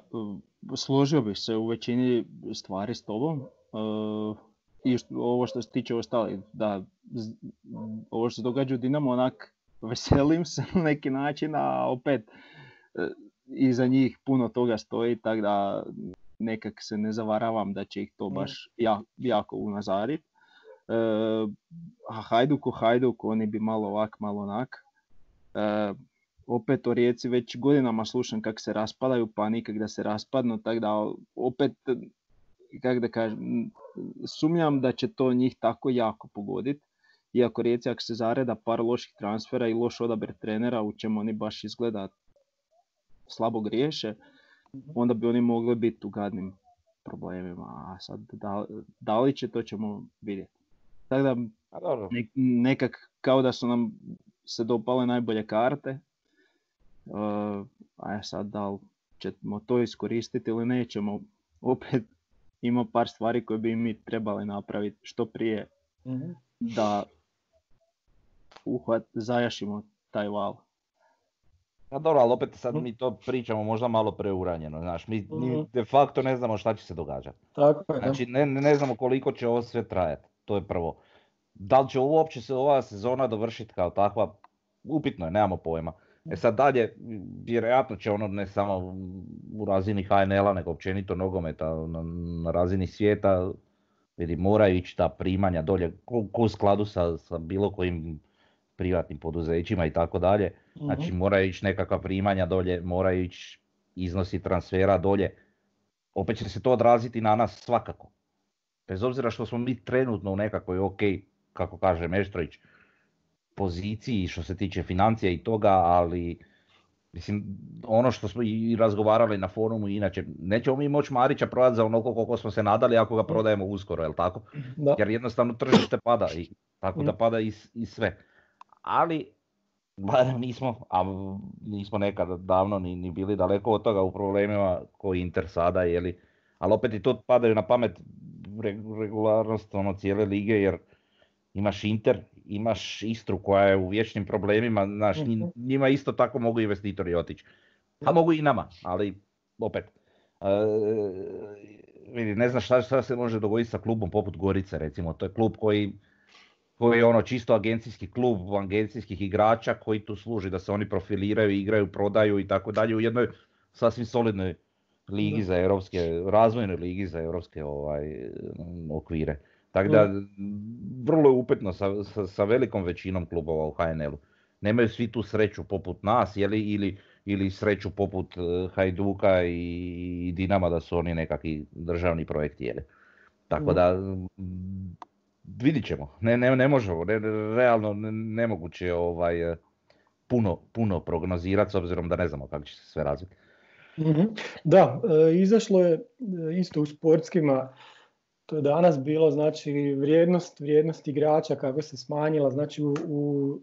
složio bih se u većini stvari s tobom. E, I što- ovo što se tiče ostalih, da, ovo što se događa u Dinamo, onak, veselim se na neki način, a opet e, iza njih puno toga stoji, tako da nekak se ne zavaravam da će ih to baš ja- jako unazadit. E, a Hajduk u Hajduk, oni bi malo ovak, malo onak. E, opet o Rijeci već godinama slušam kako se raspadaju, pa nikak da se raspadnu, tako da opet, kako da kažem, sumnjam da će to njih tako jako pogoditi. Iako Rijeci ako se zareda par loših transfera i loš odabir trenera, u čemu oni baš izgleda slabo griješe, onda bi oni mogli biti u gadnim problemima. A sad, da, da li će, to ćemo vidjeti. Tako da, A dobro, nek- nekak kao da su nam se dopale najbolje karte. Uh, a sad da li ćemo to iskoristiti ili nećemo, opet ima par stvari koje bi mi trebali napraviti što prije da uhvat, zajašimo taj val. A dobro, ali opet sad mi to pričamo možda malo preuranjeno, znaš, mi, mi Mhm. de facto ne znamo šta će se događati. Tako je. Znači, ne, ne znamo koliko će ovo sve trajati, to je prvo. Da li će uopće se ova sezona dovršiti kao takva, upitno je, nemamo pojma. E sad dalje, vjerojatno će ono ne samo u razini HNL-a, nego općenito nogometa na, na razini svijeta, vidi, moraju ići ta primanja dolje, ko, ko u skladu sa, sa bilo kojim privatnim poduzećima i tako dalje. Znači Mhm. moraju ići nekakva primanja dolje, moraju ići iznosi transfera dolje. Opet će se to odraziti na nas svakako. Bez obzira što smo mi trenutno u nekakvoj ok, kako kaže Meštrović, poziciji što se tiče financija i toga, ali mislim ono što smo i razgovarali na forumu inače, nećemo mi moći Marića prodati za onoliko koliko smo se nadali ako ga prodajemo uskoro, jel tako? Da. jer jednostavno tržište pada i tako da pada i, i sve. Ali, barem nismo, a nismo nekada davno ni, ni bili daleko od toga u problemima koji Inter sada, jeli, ali opet i to padaju na pamet re- regularnost ono, cijele lige, jer imaš Inter, imaš Istru koja je u vječnim problemima, znaš, Mhm. njima isto tako mogu investitori otići. A mogu i nama, ali opet. e, vidi, ne znam šta, šta se može dogoditi sa klubom poput Gorice recimo, to je klub koji koji je ono čisto agencijski klub agencijskih igrača koji tu služi da se oni profiliraju, igraju, prodaju i tako dalje u jednoj sasvim solidnoj ligi Da. za europske, razvojnoj ligi za europske ovaj, okvire. Tako da vrlo je upetno sa, sa, sa velikom većinom klubova u HNL-u. Nemaju svi tu sreću poput nas jeli, ili, ili sreću poput eh, Hajduka i, i Dinama da su oni nekakvi državni projekti. Jeli. Tako Mhm. da vidit ćemo. Ne, ne, ne možemo, ne, realno ne- nemoguće je ovaj, eh, puno, puno prognozirati s obzirom da ne znamo kako će se sve razviti. Mhm. Da, e, izašlo je e, isto u sportskima, to je danas bilo, znači vrijednost, vrijednost igrača kako se smanjila, znači u, u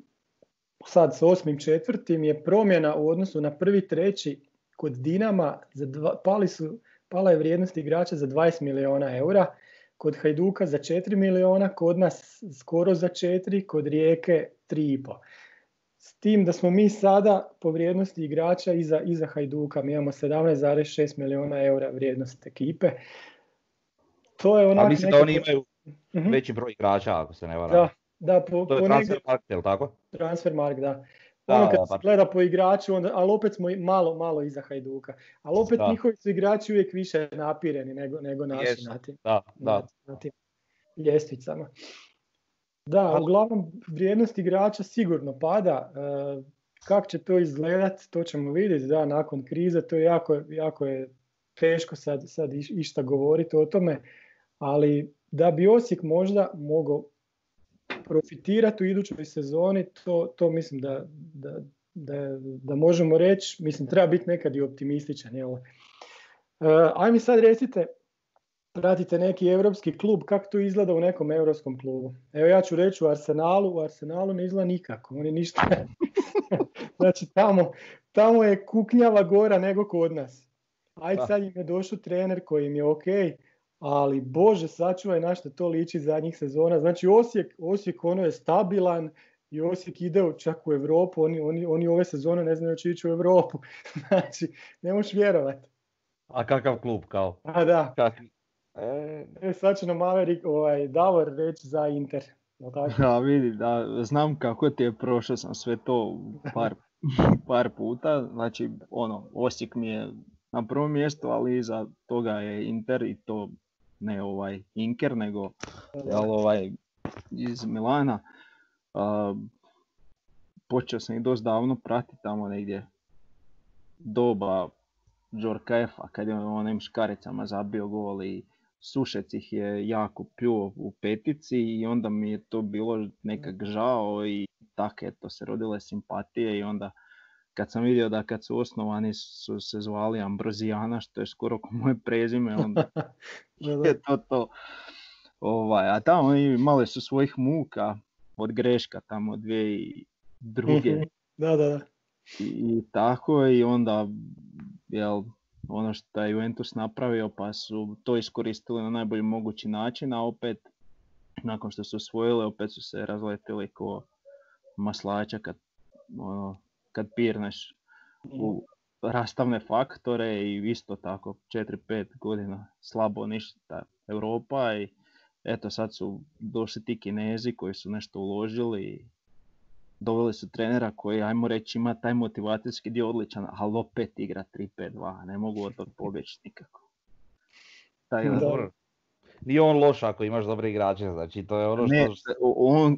sad s osmim četvrtim je promjena u odnosu na prvi treći kod Dinama, za dva, pali su, pala je vrijednost igrača za 20 milijuna eura, kod Hajduka za 4 milijuna, kod nas skoro za 4, kod Rijeke 3,5. S tim da smo mi sada po vrijednosti igrača iza, iza Hajduka, mi imamo 17,6 milijuna eura vrijednost ekipe. To je A onak mislim da oni imaju Mhm. veći broj igrača ako se ne varam. Da, da, po, To je po transfer market, jel tako? transfer mark, da. ono kad se gleda po igraču, onda, ali opet smo malo, malo iza Hajduka. Ali opet njihovi su igrači uvijek više napireni nego, nego naši na tim, da, da. Na, tim ljestvicama. Da, uglavnom vrijednost igrača sigurno pada. E, kako će to izgledati, to ćemo vidjeti. Da, nakon krize to je jako, jako je teško sad, sad išta govoriti o tome, ali da bi Osijek možda mogao profitirati u idućoj sezoni, to, to mislim da, da, da, da možemo reći, mislim treba biti nekad i optimističan. Jel? Uh, aj mi sad recite, pratite neki europski klub, kako to izgleda u nekom europskom klubu? Evo ja ću reći u Arsenalu, u Arsenalu ne izgleda nikako, oni ništa. znači tamo, tamo je kuknjava gora nego kod nas. Ajde sad im je došao trener koji im je ok, ali bože sačuvaj na što to liči zadnjih sezona. Znači Osijek, Osijek ono je stabilan i Osijek ide čak u Europu, oni, oni, oni ove sezone ne znaju će ići u Europu. znači, ne možeš vjerovati. A kakav klub kao? A da. E... e sad će nam Maverick, ovaj, Davor reći za Inter. Ja vidi, da, znam kako ti je prošao sam sve to par, par puta, znači ono, Osijek mi je na prvom mjestu, ali iza toga je Inter i to ne ovaj Inker, nego jel, ovaj iz Milana. Uh, počeo sam i dosta davno pratiti tamo negdje doba Džorkaefa kad je onim škaricama zabio gol i Sušec ih je jako pljuo u petici i onda mi je to bilo nekak žao i tak eto se rodile simpatije i onda kad sam vidio da kad su osnovani su se zvali Ambrozijana, što je skoro kao moje prezime, onda je to to. Ovaj, a tamo oni imali su svojih muka od greška tamo dvije i druge. da, da, da. I, I, tako i onda jel, ono što je Juventus napravio pa su to iskoristili na najbolji mogući način, a opet nakon što su osvojili opet su se razletili ko maslača kad ono, kad pirneš u rastavne faktore i isto tako 4-5 godina slabo ništa Europa i eto sad su došli ti kinezi koji su nešto uložili i doveli su trenera koji ajmo reći ima taj motivacijski dio odličan, ali opet igra 3-5-2, ne mogu od tog pobjeći nikako. Taj, nije on loš ako imaš dobre igrače, znači to je ono što... Ne, on, e,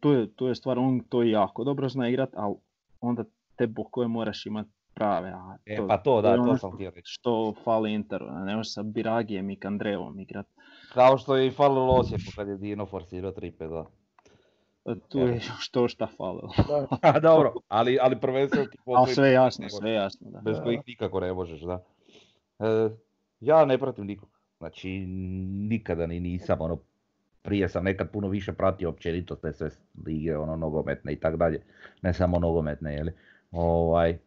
to, je, to je stvar, on to jako dobro zna igrat, ali onda te koje moraš imati prave. A e, to, e, pa to, da, to, to sam htio reći. Što fali Interu, ne možeš sa Biragijem i Kandrevom igrat. Kao što je i falilo Osijeku kad je Dino forsirao 3-5-2. E, tu je što šta falilo. A, dobro, ali, ali prvenstveno ti Ali sve jasno, sve jasno. Da. Bez kojih nikako ne možeš, da. E, ja ne pratim nikog. Znači, nikada ni nisam, ono, prije sam nekad puno više pratio općenito te sve lige, ono, nogometne i tak dalje. Ne samo nogometne, jeli. Ovaj,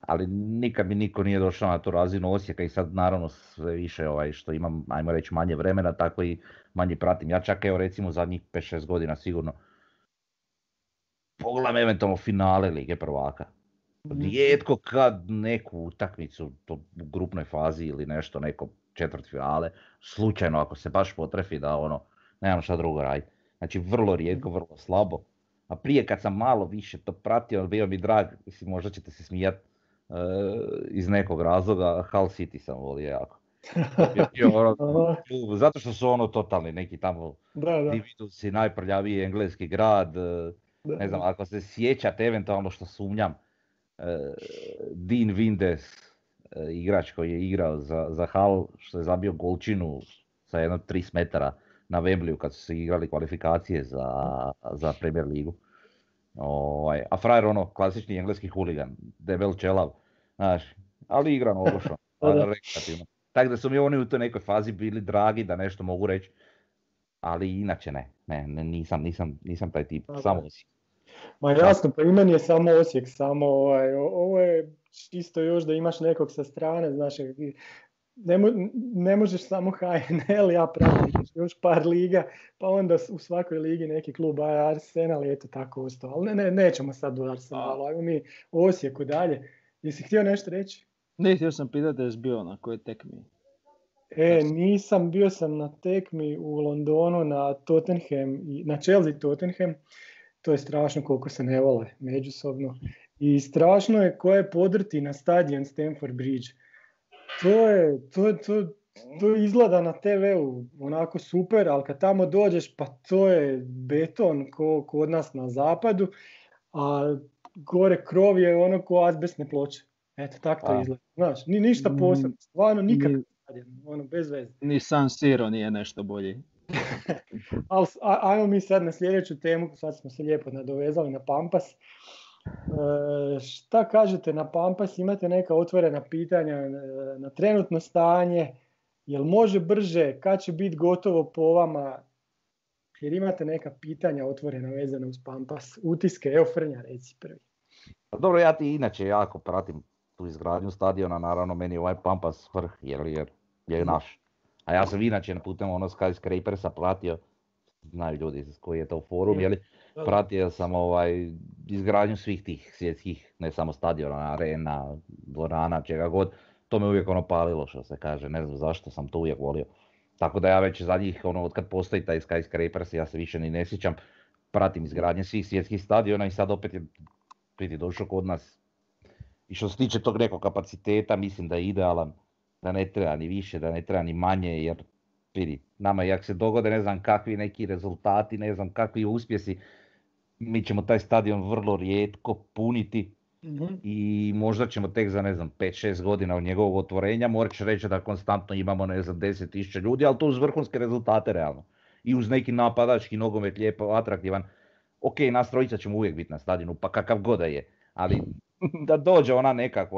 ali nikad mi niko nije došao na tu razinu Osijeka i sad naravno sve više ovaj, što imam, ajmo reći, manje vremena, tako i manje pratim. Ja čak evo recimo zadnjih 5-6 godina sigurno pogledam eventualno finale Lige prvaka. Mhm. Rijetko kad neku utakmicu to u grupnoj fazi ili nešto, neko četvrt finale, slučajno ako se baš potrefi da ono, nemam šta drugo raditi. Znači vrlo rijetko, vrlo slabo. A prije kad sam malo više to pratio, bio mi drag, mislim, možda ćete se smijat, e, iz nekog razloga, Hull City sam volio jako. ono, zato što su ono totalni neki tamo da, da. najprljaviji engleski grad, e, ne znam, ako se sjećate eventualno što sumnjam, e, Dean Windes, igrač koji je igrao za, za Hull, što je zabio golčinu sa jedno 30 metara na Wembleyu kad su se igrali kvalifikacije za, za Premier ligu. Ovaj, a frajer ono, klasični engleski huligan, debel čelav, znaš, ali igra nogošno, rekreativno. Tako da su mi oni u toj nekoj fazi bili dragi da nešto mogu reći, ali inače ne, ne, ne nisam, nisam, nisam taj tip, samo Osijek. Ma jasno, pa imen je samo Osijek, samo ovaj, ovo je čisto još da imaš nekog sa strane, znaš, ne, ne možeš samo HNL, ja pratim još par liga, pa onda u svakoj ligi neki klub, a Arsenal je eto tako ostao. Ali ne, ne, nećemo sad do Arsenalu, ajmo mi Osijeku dalje. Jesi htio nešto reći? Ne, htio sam pitati da je bio na kojoj tekmi. E, nisam, bio sam na tekmi u Londonu na Tottenham, na Chelsea Tottenham. to je strašno koliko se ne vole međusobno. I strašno je ko je podrti na stadion Stamford Bridge. To je, to, to, to izgleda na TV-u onako super, ali kad tamo dođeš pa to je beton ko kod nas na zapadu, a gore krov je ono ko azbestne ploče. Eto, tako to izgleda. Znaš, ni ništa mm, posebno, stvarno nikad ono, bez veze. Ni San Siro nije nešto bolji. Ali ajmo mi sad na sljedeću temu, sad smo se lijepo nadovezali na Pampas. E, šta kažete na Pampas, imate neka otvorena pitanja e, na trenutno stanje, jel može brže, kad će biti gotovo po vama, jer imate neka pitanja otvorena vezana uz Pampas, utiske, evo Frnja reci prvi. Pa dobro, ja ti inače jako pratim tu izgradnju stadiona, naravno meni ovaj Pampas vrh jer, jer je naš. A ja sam inače putem ono Skyscrapersa pratio, znaju ljudi koji je to forum, jeli, pratio sam ovaj, izgradnju svih tih svjetskih, ne samo stadiona, arena, dvorana, čega god. To me uvijek ono palilo što se kaže, ne znam zašto sam to uvijek volio. Tako da ja već zadnjih, ono, od kad postoji taj Skyscrapers, ja se više ni ne sjećam, pratim izgradnje svih svjetskih stadiona i sad opet je biti došao kod nas. I što se tiče tog nekog kapaciteta, mislim da je idealan, da ne treba ni više, da ne treba ni manje, jer vidi, nama jak se dogode ne znam kakvi neki rezultati, ne znam kakvi uspjesi, mi ćemo taj stadion vrlo rijetko puniti mhm. i možda ćemo tek za ne znam 5-6 godina od njegovog otvorenja moći reći da konstantno imamo ne znam 10.000 ljudi, ali to uz vrhunske rezultate realno. I uz neki napadački nogomet lijepo, atraktivan. Ok, nas trojica ćemo uvijek biti na stadionu, pa kakav god da je. Ali da dođe ona neka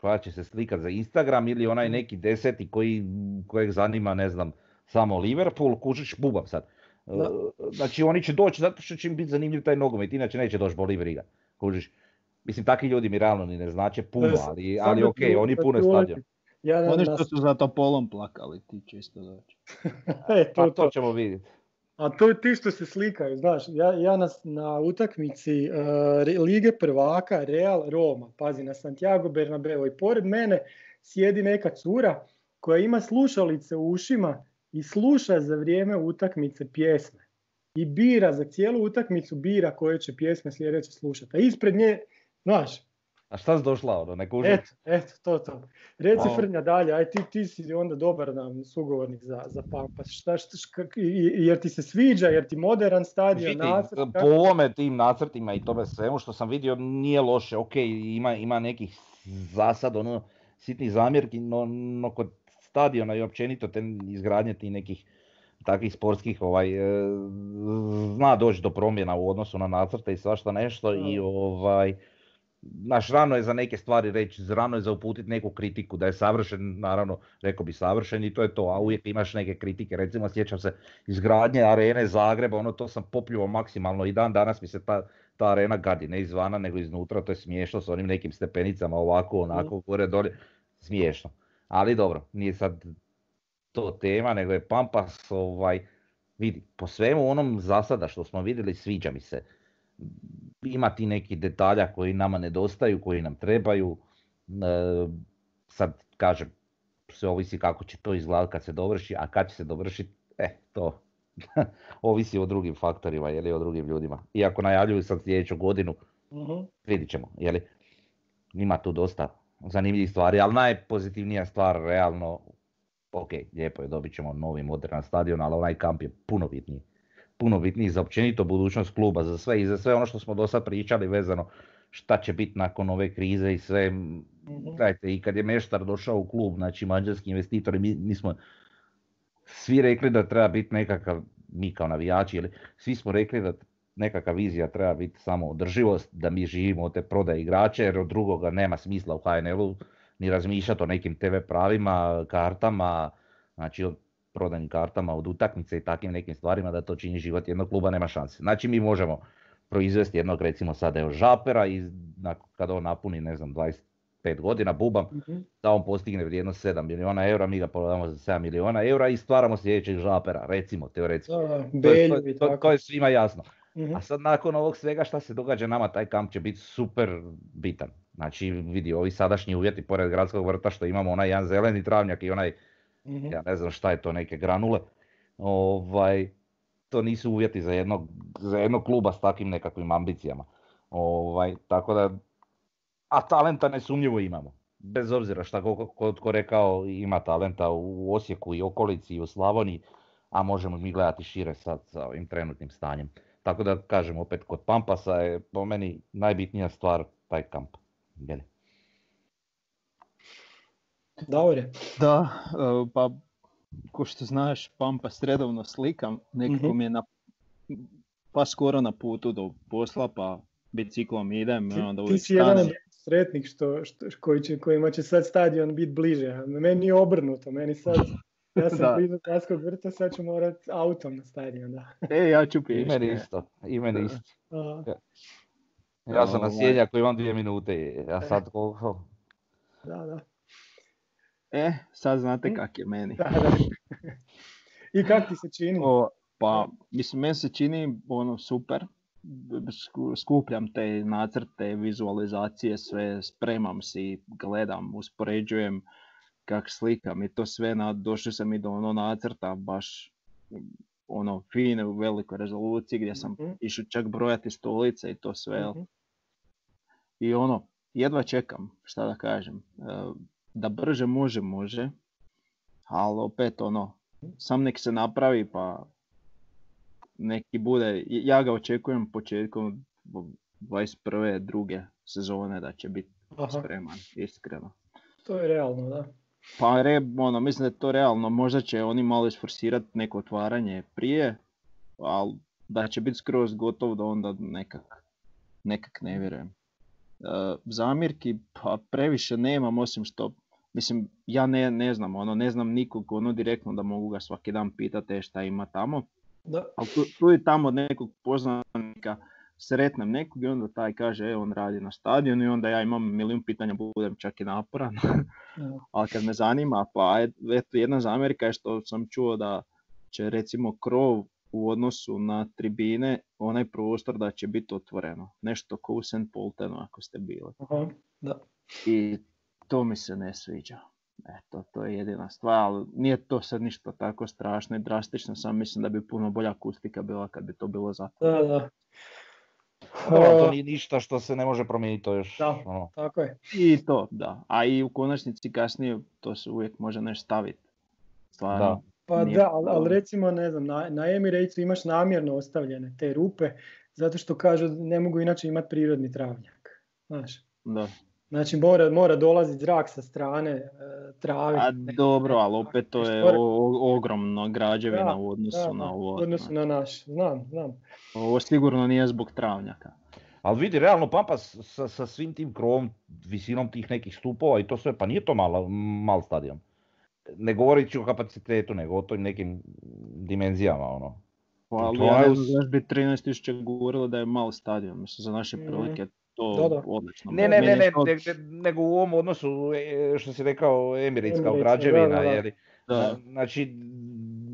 koja će se slikat za Instagram ili onaj neki deseti koji, kojeg zanima, ne znam, samo Liverpool, kužiš, bubam sad. E, znači oni će doći zato što će im biti zanimljiv taj nogomet, inače neće doći boli briga, kužiš. Mislim, takvi ljudi mi realno ni ne znače puno, ali, ali ok, oni pune stadion. Oni što su za polom plakali, ti će isto doći. e, to, pa to ćemo vidjeti. A to je ti što se slikaju, znaš, ja, ja na, na utakmici uh, Lige prvaka Real Roma, pazi na Santiago Bernabeu i pored mene sjedi neka cura koja ima slušalice u ušima i sluša za vrijeme utakmice pjesme. I bira za cijelu utakmicu, bira koje će pjesme sljedeće slušati. A ispred nje, znaš, a šta si došla, ono, ne Eto, eto, to, to. Reci Frnja dalje, aj ti, ti si onda dobar nam sugovornik za, za Pampas. Šta, šta, jer ti se sviđa, jer ti modern stadion, nacrt? Po ovome tim nacrtima i tome svemu što sam vidio nije loše, ok, ima, ima nekih zasad, ono, sitnih zamjerki, no, no kod stadiona i općenito te izgradnje tih nekih takvih sportskih ovaj, e, zna doći do promjena u odnosu na nacrte i svašta nešto i ovaj, naš rano je za neke stvari reći, rano je za uputiti neku kritiku, da je savršen, naravno, rekao bi savršen i to je to, a uvijek imaš neke kritike, recimo sjećam se izgradnje arene Zagreba, ono to sam popljuvao maksimalno i dan danas mi se ta, ta arena gadi, ne izvana nego iznutra, to je smiješno s onim nekim stepenicama ovako, onako, gore, dolje, smiješno. Ali dobro, nije sad to tema, nego je Pampas, ovaj, vidi, po svemu onom zasada što smo vidjeli, sviđa mi se ima ti neki detalja koji nama nedostaju, koji nam trebaju. E, sad kažem, sve ovisi kako će to izgledati kad se dovrši, a kad će se dovršiti, e, to ovisi o drugim faktorima, jeli, o drugim ljudima. Iako najavljuju sad sljedeću godinu, uh vidit ćemo, jeli. Ima tu dosta zanimljivih stvari, ali najpozitivnija stvar realno, ok, lijepo je, dobit ćemo novi modern stadion, ali onaj kamp je puno bitniji puno bitniji za općenito budućnost kluba, za sve i za sve ono što smo do sad pričali vezano šta će biti nakon ove krize i sve. mm i kad je Meštar došao u klub, znači mađarski investitori, mi, mi smo svi rekli da treba biti nekakav, mi kao navijači, ili svi smo rekli da nekakva vizija treba biti samo održivost, da mi živimo od te prodaje igrača, jer od drugoga nema smisla u HNL-u ni razmišljati o nekim TV pravima, kartama, znači od prodajnim kartama od utakmice i takvim nekim stvarima da to čini život jednog kluba nema šanse. Znači mi možemo proizvesti jednog recimo sada evo Žapera i kada on napuni ne znam 25 godina bubam mm da on postigne vrijednost 7 milijuna eura, mi ga prodamo za 7 milijuna eura i stvaramo sljedećeg Žapera, recimo teoretski. to, to, to, je svima jasno. Mhm. A sad nakon ovog svega šta se događa nama, taj kamp će biti super bitan. Znači vidi ovi sadašnji uvjeti pored gradskog vrta što imamo onaj jedan zeleni travnjak i onaj mm ja ne znam šta je to, neke granule. Ovaj, to nisu uvjeti za jednog, za jednog kluba s takvim nekakvim ambicijama. Ovaj, tako da, a talenta nesumnjivo imamo. Bez obzira šta ko, ko, rekao ima talenta u Osijeku i okolici i u Slavoniji, a možemo mi gledati šire sad sa ovim trenutnim stanjem. Tako da kažem opet kod Pampasa je po meni najbitnija stvar taj kamp. Jeli? Daure. Da, e, pa ko što znaš, Pampas redovno slikam, nekako mhm. mi je na, pa skoro na putu do posla, pa biciklom idem. Ti, onda ti si jedan sretnik što, što, koji će, kojima će sad stadion biti bliže. Meni je obrnuto, meni sad, ja sam blizu Kaskog vrta, sad ću morat autom na stadion. Da. E, ja ću pišti. I isto, i meni isto. Ja, sam na ovaj. sjenjaku, imam dvije minute, ja sad koliko... Da, da. E, sad znate hm? kak je meni. I kak ti se čini? O, pa, mislim, meni se čini ono super. Skupljam te nacrte, vizualizacije, sve spremam si, gledam, uspoređujem kak slikam i to sve, na, došao sam i do ono nacrta baš ono fine u velikoj rezoluciji gdje sam mm išao čak brojati stolice i to sve. mm I ono, jedva čekam, šta da kažem. E, da brže može, može, ali opet ono, sam nek se napravi pa neki bude, ja ga očekujem početkom 21. druge sezone da će biti spreman, iskreno. To je realno, da. Pa re, ono, mislim da je to realno, možda će oni malo isforsirati neko otvaranje prije, ali da će biti skroz gotov da onda nekak, nekak ne vjerujem. E, zamirki pa previše nemam osim što mislim ja ne, ne znam ono ne znam nikog ono direktno da mogu ga svaki dan pitati e, šta ima tamo da. ali tu, tu je tamo od nekog poznanika sretnem nekog i onda taj kaže e, on radi na stadionu i onda ja imam milijun pitanja budem čak i naporan ali kad me zanima pa eto jedna zamjerka je što sam čuo da će recimo krov u odnosu na tribine onaj prostor da će biti otvoreno. Nešto kao u St. Poltenu ako ste bili. Aha, da. I to mi se ne sviđa. Eto, to je jedina stvar, ali nije to sad ništa tako strašno i drastično, sam mislim da bi puno bolja akustika bila kad bi to bilo zato. Da, da. To nije ništa što se ne može promijeniti, to još... Da, ono. tako je. I to, da. A i u konačnici kasnije to se uvijek može nešto staviti. Stvarno, da. Pa da, ali, ali, recimo, ne znam, na, na Emiratesu imaš namjerno ostavljene te rupe, zato što kažu ne mogu inače imati prirodni travnjak. Znaš? Da. Znači mora, mora dolaziti zrak sa strane e, travi. A dobro, ali opet to je o, ogromno građevina u odnosu na ovo. U odnosu na naš, znam, znam. Ovo sigurno nije zbog travnjaka. Ali vidi, realno Pampas sa, sa svim tim krovom, visinom tih nekih stupova i to sve, pa nije to mal, mal stadion ne govoreći o kapacitetu, nego o toj nekim dimenzijama. Ono. Pa, ali ja ne znam bi 13.000 govorilo da je mal stadion, mislim za naše mhm. prilike to da, odlično. Ne, ne, ne, ne, nego u ovom odnosu e, što si rekao Emirates kao građevina, jer, znači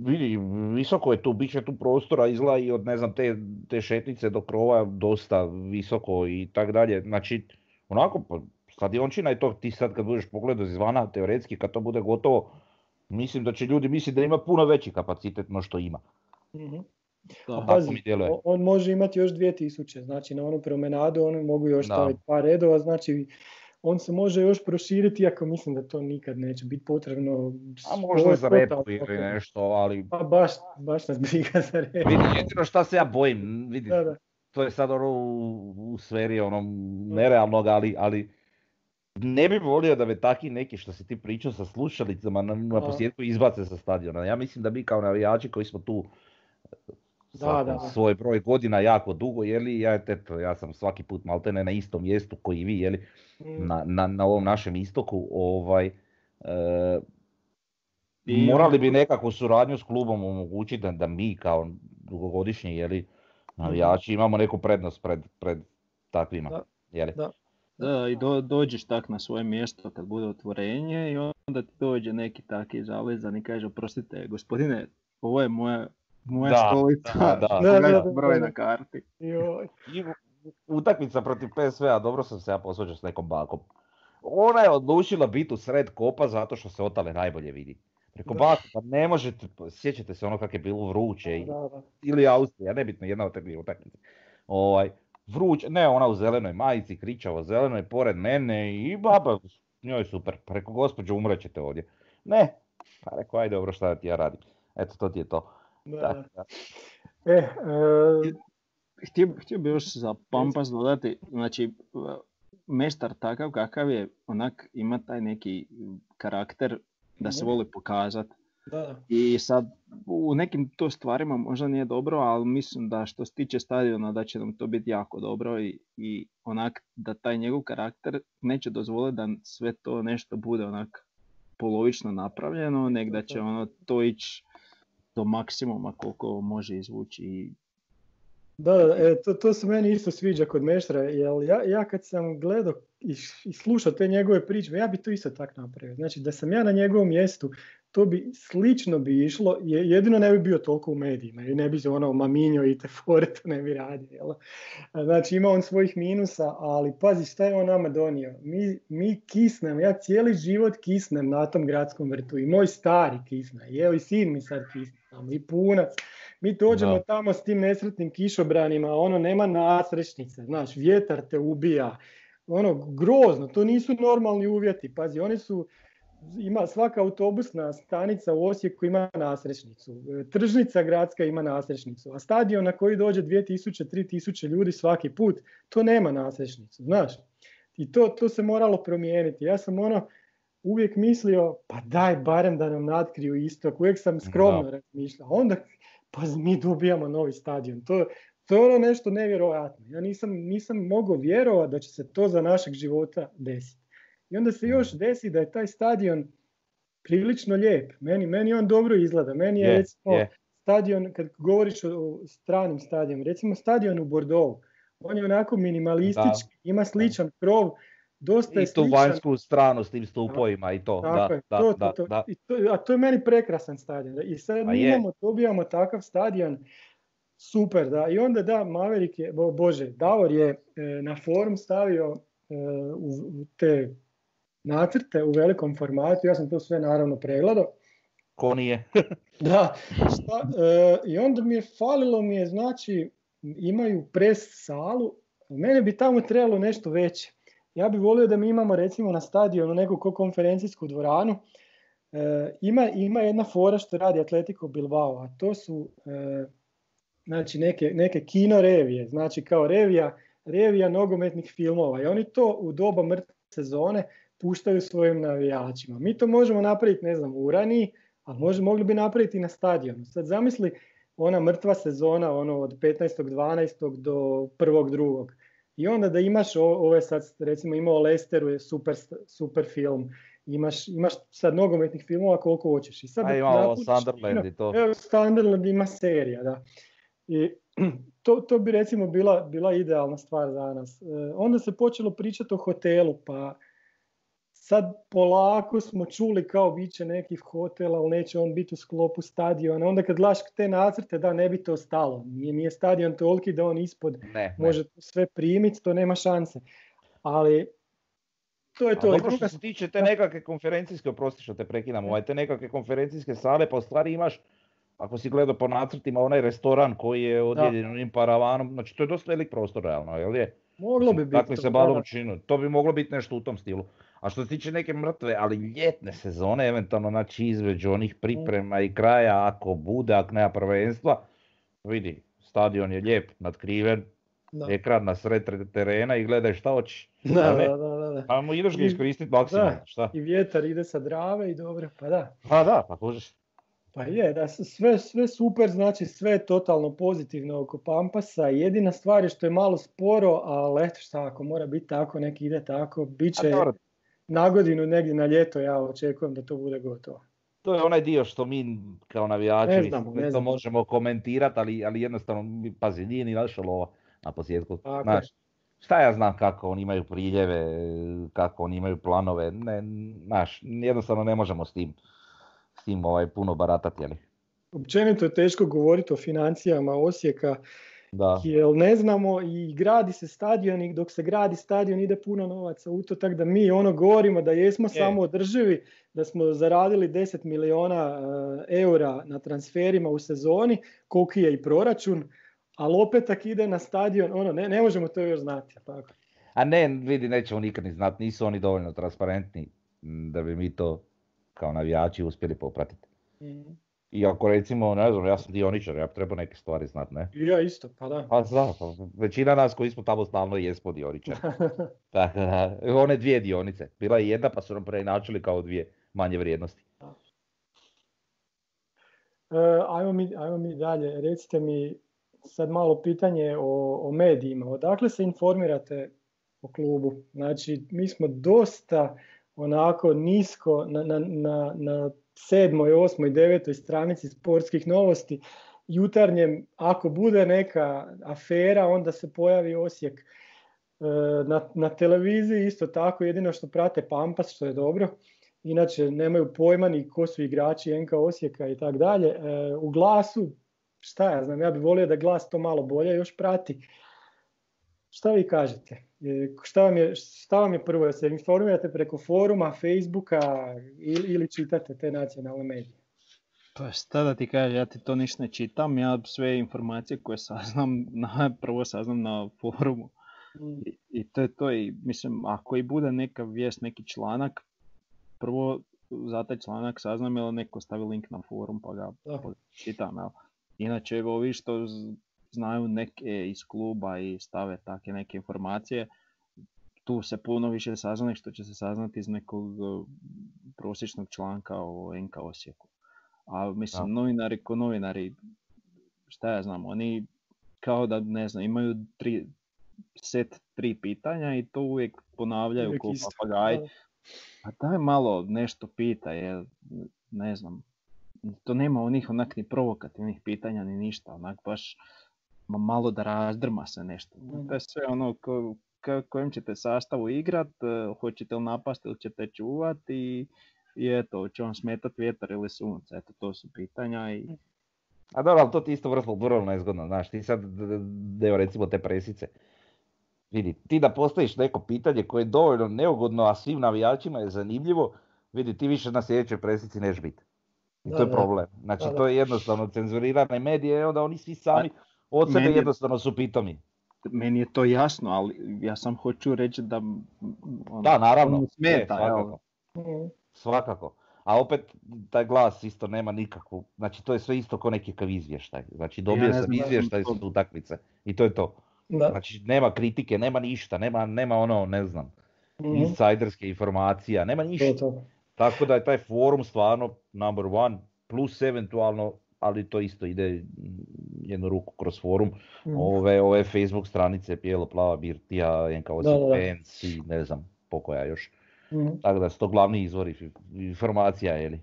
vidi, visoko je tu, bit će tu prostora, izgleda i od ne znam te, te šetnice do krova dosta visoko i tak dalje, znači onako pa, stadiončina je to, ti sad kad budeš pogledao izvana, teoretski kad to bude gotovo, mislim da će ljudi misliti da ima puno veći kapacitet no što ima. Mm-hmm. Pazi, on može imati još 2000, znači na onu promenadu on mogu još staviti par redova, znači on se može još proširiti, ako mislim da to nikad neće biti potrebno. A možda za repu ili nešto, ali... Pa baš, baš nas briga za repu. Vidi, jedino šta se ja bojim, vidi, to je sad ono u, u sferi ono nerealnog, ali, ali ne bi volio da me taki neki što si ti pričao sa slušalicama na, na posljedku izbace sa stadiona. Ja mislim da mi kao navijači koji smo tu da, da. svoj broj godina jako dugo, jeli, ja, eto, ja sam svaki put maltene na istom mjestu koji vi, jeli, mm. na, na, na, ovom našem istoku, ovaj, e, morali bi nekakvu suradnju s klubom omogućiti da, da mi kao dugogodišnji jeli, navijači imamo neku prednost pred, pred takvima. Da. Jeli? Da. Da, i do, dođeš tak na svoje mjesto kad bude otvorenje i onda ti dođe neki taki zalezan i kaže, oprostite, gospodine, ovo je moja, moja da, stolica, da, da, da, broj na karti. Utakmica protiv PSV-a, dobro sam se ja posvađao s nekom bakom. Ona je odlučila biti u sred kopa zato što se otale najbolje vidi. Preko Da. baka, pa ne možete, sjećate se ono kako je bilo vruće, i- Da, da. ili Austrija, nebitno, jedna od te dvije utakmice. Ovaj, vruće, ne ona u zelenoj majici, kričavo zelenoj, pored mene i baba, njoj je super, rekao, gospođo, umrećete ovdje. Ne, pa rekao, aj dobro, šta da ti ja radim. Eto, to ti je to. Da, da. E, e, Htio, htio bi još za Pampas dodati, znači uh, meštar takav kakav je, onak ima taj neki karakter da se Mhm. voli pokazat. da. I sad u nekim to stvarima možda nije dobro, ali mislim da što se tiče stadiona da će nam to biti jako dobro i, i onak da taj njegov karakter neće dozvoliti da sve to nešto bude onak polovično napravljeno, nego da će ono to ići do maksimuma koliko može izvući Da, da, e, to, to se meni isto sviđa kod Meštra, jer ja, ja kad sam gledao i, i slušao te njegove priče, ja bi to isto tak napravio. Znači da sam ja na njegovom mjestu, to bi slično bi išlo, je, jedino ne bi bio toliko u medijima i ne bi se ono maminjo i te fore to ne bi radio. Jel? Znači ima on svojih minusa, ali pazi šta je on nama donio. Mi, mi kisnem, ja cijeli život kisnem na tom gradskom vrtu i moj stari kisne, evo i sin mi sad kisne tamo, i punac. Mi dođemo Da. tamo s tim nesretnim kišobranima, ono nema nasrećnice, znaš, vjetar te ubija, ono grozno, to nisu normalni uvjeti, pazi, oni su, ima svaka autobusna stanica u Osijeku ima nasrećnicu, e, tržnica gradska ima nasrećnicu, a stadion na koji dođe 2000-3000 ljudi svaki put, to nema nasrećnicu, znaš. I to, to se moralo promijeniti. Ja sam ono uvijek mislio, pa daj barem da nam natkriju istok, uvijek sam skromno Da. razmišljao. Onda, pa mi dobijamo novi stadion. To, to je ono nešto nevjerojatno. Ja nisam, nisam mogao vjerovati da će se to za našeg života desiti. I onda se još desi da je taj stadion prilično lijep. Meni, meni on dobro izgleda. Meni je, Je, recimo je. stadion, kad govoriš o, stranim stadionima, recimo stadion u Bordeaux, on je onako minimalistički, ima sličan krov, dosta je I tu sličan. vanjsku stranu s tim stupovima i to, Tako da, je, da, to, da, to, to. da. I to, a to je meni prekrasan stadion. I sad mi imamo, dobijamo takav stadion, super, da. I onda da, Maverick je, bo- bože, Davor je e, na forum stavio e, u, u te nacrte u velikom formatu, ja sam to sve naravno pregledao. Ko nije? Da, šta, e, i onda mi je falilo mi je, znači, imaju pres salu, mene bi tamo trebalo nešto veće. Ja bih volio da mi imamo recimo na stadionu neku ko konferencijsku dvoranu. E, ima, ima jedna fora što radi Atletico Bilbao, a to su e, znači neke, neke kino revije, znači kao revija, revija nogometnih filmova i oni to u doba mrtve sezone puštaju svojim navijačima. Mi to možemo napraviti, ne znam, u Uraniji, a može, mogli bi napraviti i na stadionu. Sad zamisli ona mrtva sezona ono od 15.12. do 1.2. I onda da imaš ove sad, recimo imao Lesteru je super, super film, imaš, imaš sad nogometnih filmova koliko hoćeš. I sad A imamo Sunderland i to. Evo, Sunderland ima serija, da. I to, to bi recimo bila, bila idealna stvar za nas. E, onda se počelo pričati o hotelu, pa sad polako smo čuli kao bit će neki hotel, ali neće on biti u sklopu stadiona. Onda kad gledaš te nacrte, da ne bi to stalo. Nije, nije stadion toliki da on ispod Ne, ne. može sve primiti, to nema šanse. Ali to je A to. I dobro što se tiče te nekakve konferencijske, oprosti što te prekidam, ovaj, te nekakve konferencijske sale, pa u stvari imaš, ako si gledao po nacrtima, onaj restoran koji je odjeljen onim paravanom, znači to je dosta velik prostor realno, jel je? moglo bi biti. Dakle se bar učinu, to bi moglo biti nešto u tom stilu. A što se tiče neke mrtve, ali ljetne sezone, eventualno znači između onih priprema i kraja, ako bude, ako nema prvenstva, vidi, stadion je lijep, nadkriven, Da. ekran na sred terena i gledaj šta hoćeš. Da, A da, da, da, da. Samo ideš ga iskoristiti maksimalno, šta? I vjetar ide sa drave i dobro, pa da. Pa da, pa kužiš. Pa je, da sve, sve super, znači sve je totalno pozitivno oko Pampasa. Jedina stvar je što je malo sporo, ali eto šta, ako mora biti tako, neki ide tako, bit A će dobro, na godinu negdje na ljeto, ja očekujem da to bude gotovo. to je onaj dio što mi kao navijači Ne znamo, ne to znamo. možemo komentirati, ali, ali jednostavno, mi- pazi, nije ni naša lova na posljedku. Znaš, šta ja znam kako oni imaju priljeve, kako oni imaju planove, ne, znaš, jednostavno ne možemo s tim, s tim ovaj, puno baratati, jeli. Općenito je teško govoriti o financijama Osijeka Da. Jer ne znamo i gradi se stadion i dok se gradi stadion ide puno novaca u to, tako da mi ono govorimo da jesmo samo održivi, da smo zaradili 10 miliona e, eura na transferima u sezoni, koliki je i proračun, ali opet tak ide na stadion, ono, ne, ne možemo to još znati. Tako. A ne, vidi, nećemo nikad ni znati, nisu oni dovoljno transparentni da bi mi to kao navijači uspjeli popratiti. Mm. Iako recimo, ne znam, ja sam dioničar, ja treba neke stvari znat, ne? Ja isto, pa da. Pa da, pa većina nas koji smo tamo stalno jesmo dioničari. Tako da, one dvije dionice. Bila je jedna pa su nam preinačili kao dvije manje vrijednosti. E, ajmo, mi, ajmo mi dalje, recite mi sad malo pitanje o, o medijima. Odakle se informirate o klubu? Znači, mi smo dosta onako nisko na, na, na, na sedmoj, osmoj, devetoj stranici sportskih novosti, jutarnjem, ako bude neka afera, onda se pojavi Osijek. E, na, na televiziji isto tako, jedino što prate Pampas, što je dobro. Inače, nemaju pojma ni ko su igrači NK Osijeka i tako dalje. E, u glasu, šta ja znam, ja bih volio da glas to malo bolje još prati. Šta vi kažete? Šta vam je, šta vam je prvo? Se informirate preko foruma, Facebooka ili, ili čitate te nacionalne medije? Pa šta da ti kažem, ja ti to ništa ne čitam, ja sve informacije koje saznam, na, prvo saznam na forumu. Mm. I, I, to je to, i mislim, ako i bude neka vijest, neki članak, prvo za taj članak saznam jel neko stavi link na forum pa ga čitam. Jel? Inače, ovi što znaju neke iz kluba i stave takve neke informacije, tu se puno više sazna što će se saznati iz nekog e, prosječnog članka o NK Osijeku. A mislim, novinari ko novinari, šta ja znam, oni kao da ne znam, imaju tri, set tri pitanja i to uvijek ponavljaju kao papagaj. A daj malo nešto pita, jer ne znam, to nema onih onak ni provokativnih pitanja ni ništa, onak baš malo da razdrma se nešto. To je sve ono ko, kojem ćete sastavu igrat, e, hoćete li napasti ili ćete čuvati i, i eto, će vam smetati vjetar ili sunce, eto to su pitanja i... A dobro, ali to ti isto vrlo, vrlo nezgodno, znaš, ti sad, deo recimo te presice, vidi, ti da postaviš neko pitanje koje je dovoljno neugodno, a svim navijačima je zanimljivo, vidi, ti više na sljedećoj presici neš biti. I to je problem. Znači, to je jednostavno cenzurirane medije, onda oni svi sami od sebe jednostavno su pitomi. Meni je to jasno, ali ja sam hoću reći da... Ono, da, naravno, e, smeta, svakako. Mhm. svakako. A opet taj glas isto nema nikakvu, znači to je sve isto kao neki kav izvještaj. Znači dobio ja sam izvještaj su utakmice i to je to. Da. Znači nema kritike, nema ništa, nema, nema ono, ne znam, mm insajderske informacija, nema ništa. Tako da je taj forum stvarno number one, plus eventualno ali to isto ide jednu ruku kroz forum. Mm. Ove, ove Facebook stranice, Bijelo, Plava, Birtija, NK Fans i ne znam pokoja još. Mm. Tako da su to glavni izvori informacija, jeli.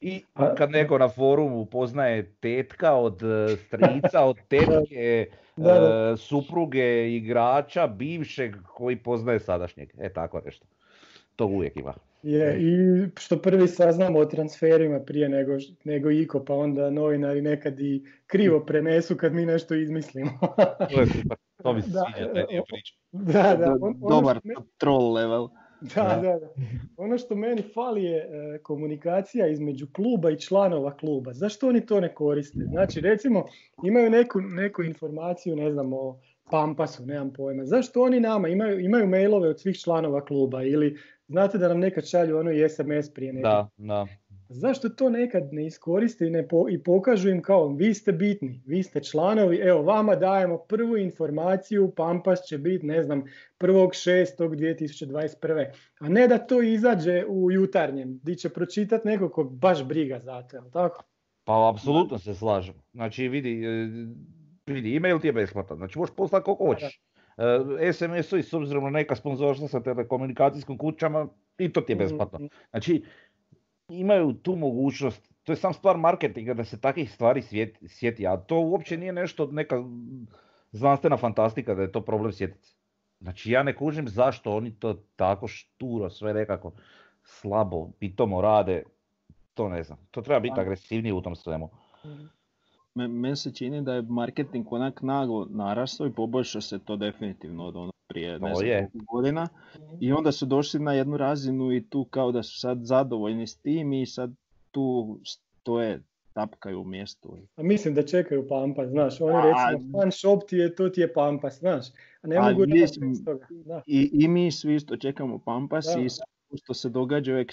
I kad neko na forumu poznaje tetka od e, strica, od tetke, e, supruge, igrača, bivšeg koji poznaje sadašnjeg. E tako nešto. To uvijek ima. Je, i što prvi saznamo o transferima prije nego, nego Iko, pa onda novinari nekad i krivo prenesu kad mi nešto izmislimo. to je super, to mi se da, sviđa, Da, da. On, Dobar me... troll level. Da, da, da. Ono što meni fali je e, komunikacija između kluba i članova kluba. Zašto oni to ne koriste? Znači, recimo, imaju neku, neku informaciju, ne znam, o Pampasu, nemam pojma. Zašto oni nama imaju, imaju mailove od svih članova kluba ili znate da nam nekad šalju ono i SMS prije nekad. Da, da. Zašto to nekad ne iskoriste i, ne i pokažu im kao vi ste bitni, vi ste članovi, evo vama dajemo prvu informaciju, Pampas će biti ne znam 1.6.2021. A ne da to izađe u jutarnjem, di će pročitati neko ko baš briga za to, tako? Pa apsolutno se slažem. Znači vidi, e, vidi, email ti je besplatan, znači možeš poslati koliko hoćeš. E, SMS-i s obzirom na neka sponzorstva sa telekomunikacijskim kućama i to ti je besplatno. Mhm. Znači imaju tu mogućnost, to je sam stvar marketinga da se takvih stvari sjeti, a to uopće nije nešto neka znanstvena fantastika da je to problem sjetiti. Znači ja ne kužim zašto oni to tako šturo, sve nekako slabo, pitomo rade, to ne znam. To treba biti agresivniji u tom svemu. Meni se čini da je marketing onak naglo narastao i poboljšao se to definitivno od ono prije ne znam je. godina. I onda su došli na jednu razinu i tu kao da su sad zadovoljni s tim i sad tu stoje tapkaju u mjestu. A mislim da čekaju Pampas, znaš, oni recimo fan shop ti je, to ti je Pampas, znaš, a ne mogu mislim, toga. Da. I, I mi svi isto čekamo Pampas i što se događa uvijek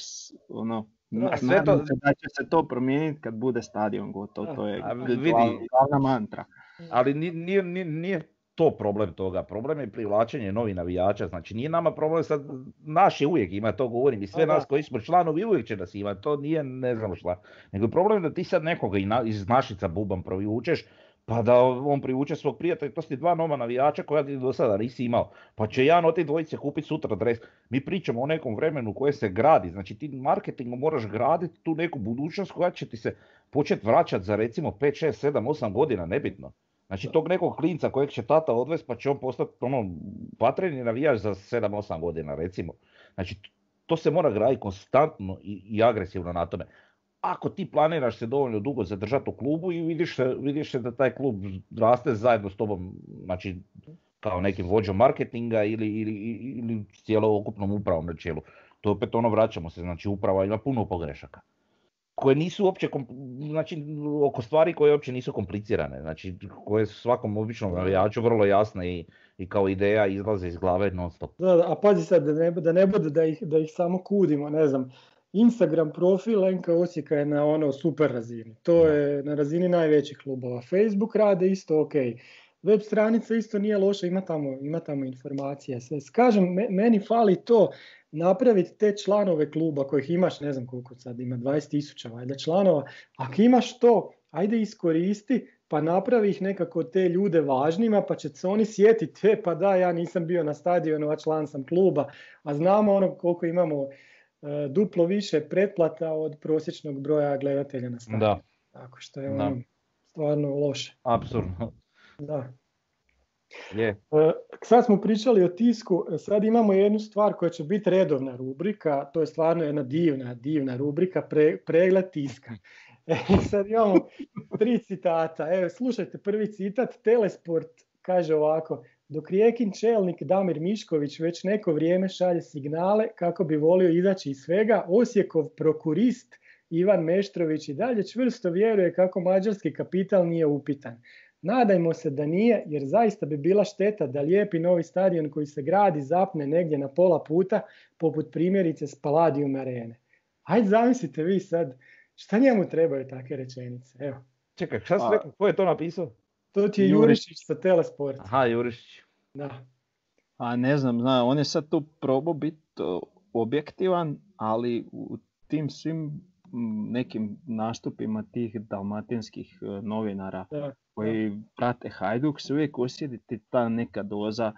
ono, a sve to... se da će se to promijeniti kad bude stadion gotov, to je vidi, glavna mantra. Ali nije, nije, nije to problem toga. Problem je privlačenje novih navijača. Znači nije nama problem sad, naš je uvijek ima, to govorim i sve nas koji smo članovi uvijek će nas ima, to nije ne znam šta. Nego problem je da ti sad nekoga iz Našica bubam provučeš, pa da on privuče svog prijatelja, to su dva nova navijača koja ti do sada nisi imao. Pa će jedan od tih dvojice kupiti sutra dres. Mi pričamo o nekom vremenu koje se gradi, znači ti marketingom moraš graditi tu neku budućnost koja će ti se početi vraćati za recimo 5, 6, 7, 8 godina, nebitno. Znači tog nekog klinca kojeg će tata odvesti pa će on postati ono, patreni navijač za 7-8 godina recimo. Znači to se mora graditi konstantno i agresivno na tome. Ako ti planiraš se dovoljno dugo zadržati u klubu i vidiš, vidiš da taj klub raste zajedno s tobom, znači kao nekim vođom marketinga ili, ili, ili cijelokupnom upravom na čelu. To opet ono vraćamo se, znači uprava ima puno pogrešaka koje nisu uopće, znači oko stvari koje uopće nisu komplicirane, znači koje su svakom običnom navijaču vrlo jasne i, i kao ideja izlaze iz glave non stop. Da, da, a pazi sad da ne, da ne bude da ih, da ih samo kudimo, ne znam, Instagram profil NK Osijeka je na ono super razini, to je na razini najvećih klubova, Facebook rade isto ok, web stranica isto nije loša, ima tamo, ima tamo informacije, sve. Kažem, meni fali to napraviti te članove kluba kojih imaš, ne znam koliko sad ima, 20 tisuća valjda članova, ako imaš to, ajde iskoristi pa napravi ih nekako te ljude važnima pa će se oni sjetiti, e pa da ja nisam bio na stadionu, a član sam kluba, a znamo ono koliko imamo duplo više pretplata od prosječnog broja gledatelja na stadionu. Da. Tako što je ono stvarno loše. Apsolutno. Da. Je. E, sad smo pričali o tisku, e, sad imamo jednu stvar koja će biti redovna rubrika, to je stvarno jedna divna, divna rubrika, pre, pregled tiska. E, sad imamo tri citata. Evo, slušajte, prvi citat, Telesport kaže ovako, dok rijekin čelnik Damir Mišković već neko vrijeme šalje signale kako bi volio izaći iz svega, Osijekov prokurist Ivan Meštrović i dalje čvrsto vjeruje kako mađarski kapital nije upitan. Nadajmo se da nije, jer zaista bi bila šteta da lijepi novi stadion koji se gradi zapne negdje na pola puta, poput primjerice s Palladium arene. Hajde zamislite vi sad, šta njemu trebaju takve rečenice? Evo. Čekaj, šta si rekao, ko je to napisao? To ti je Jurišić sa Telesport. Aha, Jurišić. Da. A ne znam, zna, on je sad tu probao biti objektivan, ali u tim svim nekim nastupima tih dalmatinskih e, novinara da, koji prate Hajduk se uvijek osjetiti ta neka doza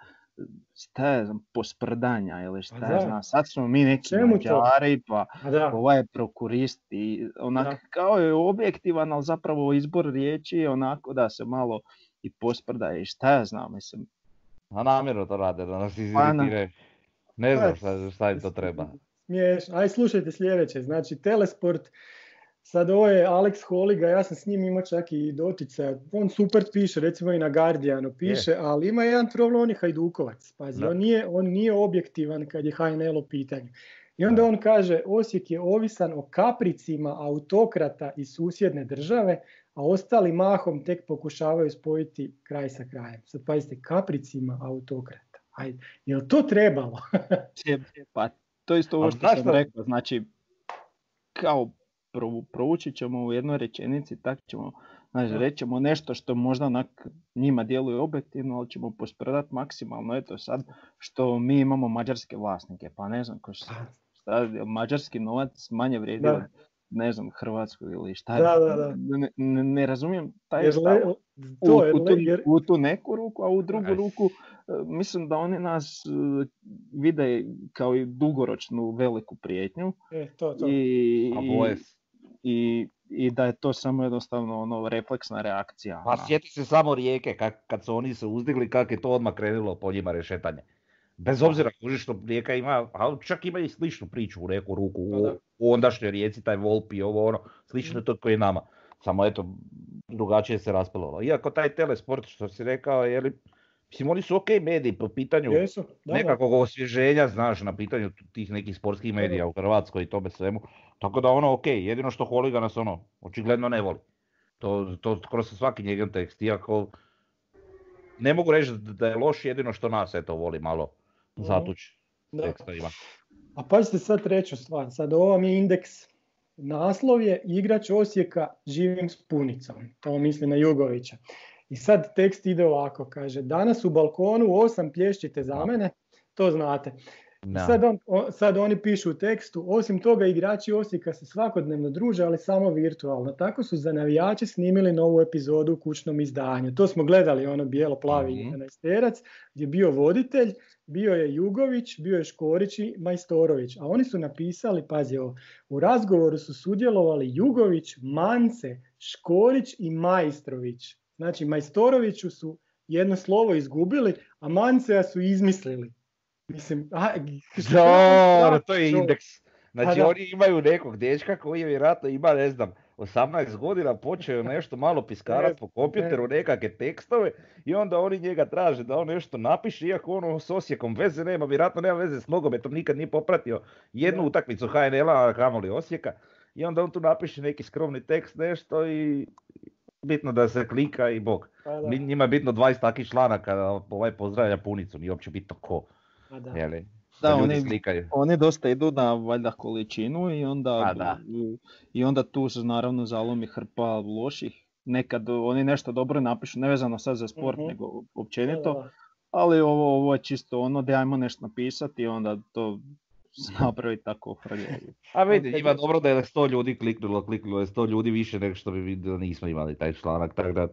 šta je znam, posprdanja ili šta je znam, sad smo mi neki mađari pa ovaj je prokurist i onak kao je objektivan, ali zapravo izbor riječi je onako da se malo i posprda i šta ja znam, mislim. A namjerno to rade, da nas pa Ne znam šta, šta im to treba. smiješno. Aj slušajte sljedeće, znači Telesport, sad ovo je Alex Holiga, ja sam s njim imao čak i dotica, on super piše, recimo i na Guardianu piše, ali ima jedan problem, on je Hajdukovac, pazi, on nije, on nije objektivan kad je HNL u pitanju. I onda on kaže, Osijek je ovisan o kapricima autokrata iz susjedne države, a ostali mahom tek pokušavaju spojiti kraj sa krajem. Sad pazite, kapricima autokrata. Ajde, je to trebalo? pa to isto ovo što sam rekao, znači kao proučit ćemo u jednoj rečenici, tak ćemo, znači reći ćemo nešto što možda onak njima djeluje objektivno, ali ćemo pospredati maksimalno, eto sad što mi imamo mađarske vlasnike, pa ne znam, ko šta, mađarski novac manje vrijedi od ne znam, Hrvatskoj ili šta. Da, da, da. Ne, ne, razumijem taj stav u, u, tu, u tu neku ruku, a u drugu ruku e, mislim da oni nas e, vide kao i dugoročnu veliku prijetnju. E, to, to. I, i, i, i da je to samo jednostavno ono refleksna reakcija. Pa sjeti se samo rijeke kad, kad su oni se uzdigli, kako je to odmah krenulo po njima rešetanje. Bez obzira kuži što Rijeka ima, ali čak ima i sličnu priču u neku ruku, u, u ondašnjoj Rijeci, taj Volpi, ovo ono, slično je to koji je nama. Samo eto, drugačije se raspelovalo. Iako taj telesport što si rekao, je li, mislim oni su ok mediji po pitanju Jesu, nekakvog osvježenja, znaš, na pitanju tih nekih sportskih medija u Hrvatskoj i tome svemu. Tako da ono ok, jedino što Holiga nas ono, očigledno ne voli. To, to kroz svaki njegov tekst, iako ne mogu reći da je loš, jedino što nas eto voli malo Mhm. zatući Da. tekstovima. A pazite sad treću stvar, sad ovo vam je indeks. Naslov je igrač Osijeka živim s punicom, to misli na Jugovića. I sad tekst ide ovako, kaže, danas u balkonu osam plješćite za mene, to znate. Da. sad, on, o- sad oni pišu u tekstu, osim toga igrači Osijeka se svakodnevno druže, ali samo virtualno. Tako su za navijače snimili novu epizodu u kućnom izdanju. To smo gledali, ono bijelo-plavi Mhm. 11 gdje je bio voditelj, bio je Jugović, bio je Škorić i Majstorović. A oni su napisali, pazi ovo, u razgovoru su sudjelovali Jugović, Mance, Škorić i Majstrović. Znači Majstoroviću su jedno slovo izgubili, a Mancea su izmislili. Mislim, a, Dobro, to je indeks. Znači da. oni imaju nekog dečka koji je vjerojatno ima, ne znam, 18 godina, počeo nešto malo piskarat po kompjuteru, nekakve tekstove i onda oni njega traže da on nešto napiše, iako ono s Osijekom veze nema, vjerojatno nema veze s nogometom, nikad nije popratio jednu utakmicu HNL-a, kamoli Osijeka. I onda on tu napiše neki skromni tekst, nešto i bitno da se klika i bog. Pa Njima je bitno 20 takvih članaka, ovaj pozdravlja punicu, nije uopće bitno ko. Da. Je li? Da, oni- slikaju. Oni dosta idu na valjda količinu i onda, Pa da. i, i onda tu se naravno zalomi hrpa loših. Nekad oni nešto dobro napišu, nevezano sad za sport, Mhm. nego općenito. da, da. Ali ovo, ovo je čisto ono da ajmo nešto napisati i onda to se napravi tako. A vidi, je- dobro da je 100 ljudi kliknulo, kliknulo je 100 ljudi više nego što bi vidio da nismo imali taj članak, tako da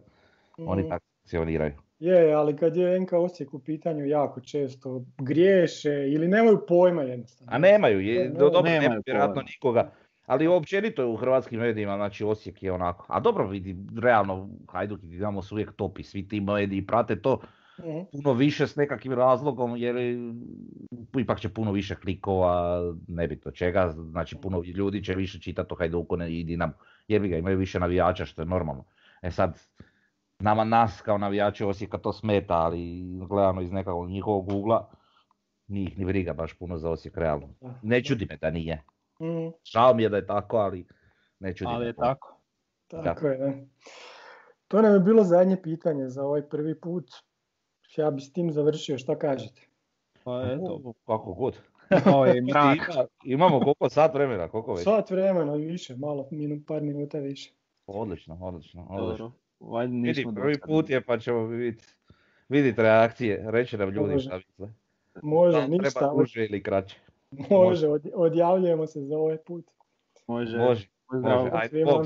oni Mhm. tako funkcioniraju. Je, ali kad je NK Osijek u pitanju jako često griješe ili nemaju pojma jednostavno. A nemaju, je, do- dobro, nemaju nema vjerojatno nikoga. Ali općenito u hrvatskim medijima, znači Osijek je onako. A dobro vidi, realno, Hajduk i Dinamo su uvijek topi, svi ti mediji prate to Mhm. puno više s nekakvim razlogom, jer je- ipak će puno više klikova, nebitno čega, znači puno ljudi će više čitati o Hajduku i Dinamo, jer bi ga imaju više navijača, što je normalno. E sad, nama nas kao navijači Osijeka to smeta, ali gledano iz nekakvog njihovog ugla, nije ih ni briga baš puno za Osijek, realno. Da. Ne čudi me da nije. Mhm, Žao mi je da je tako, ali ne čudi Ali me. je puno. tako. Tako je. ne. To nam je bilo zadnje pitanje za ovaj prvi put. Ja bi s tim završio, šta kažete? Pa eto, Kako god. je. Ima- imamo koliko sat vremena, koliko već? Sat vremena više, malo, minu, par minuta više. Odlično, odlično, odlično. Dobro. Valjda Vidi, nismo prvi dosadni. put je pa ćemo vidjeti vidit reakcije, reći nam ljudi Može. šta misle. Može, Da ništa. Treba duže ili kraće. Može, od- odjavljujemo se za ovaj put. Može. Može, može. Ajde, svima.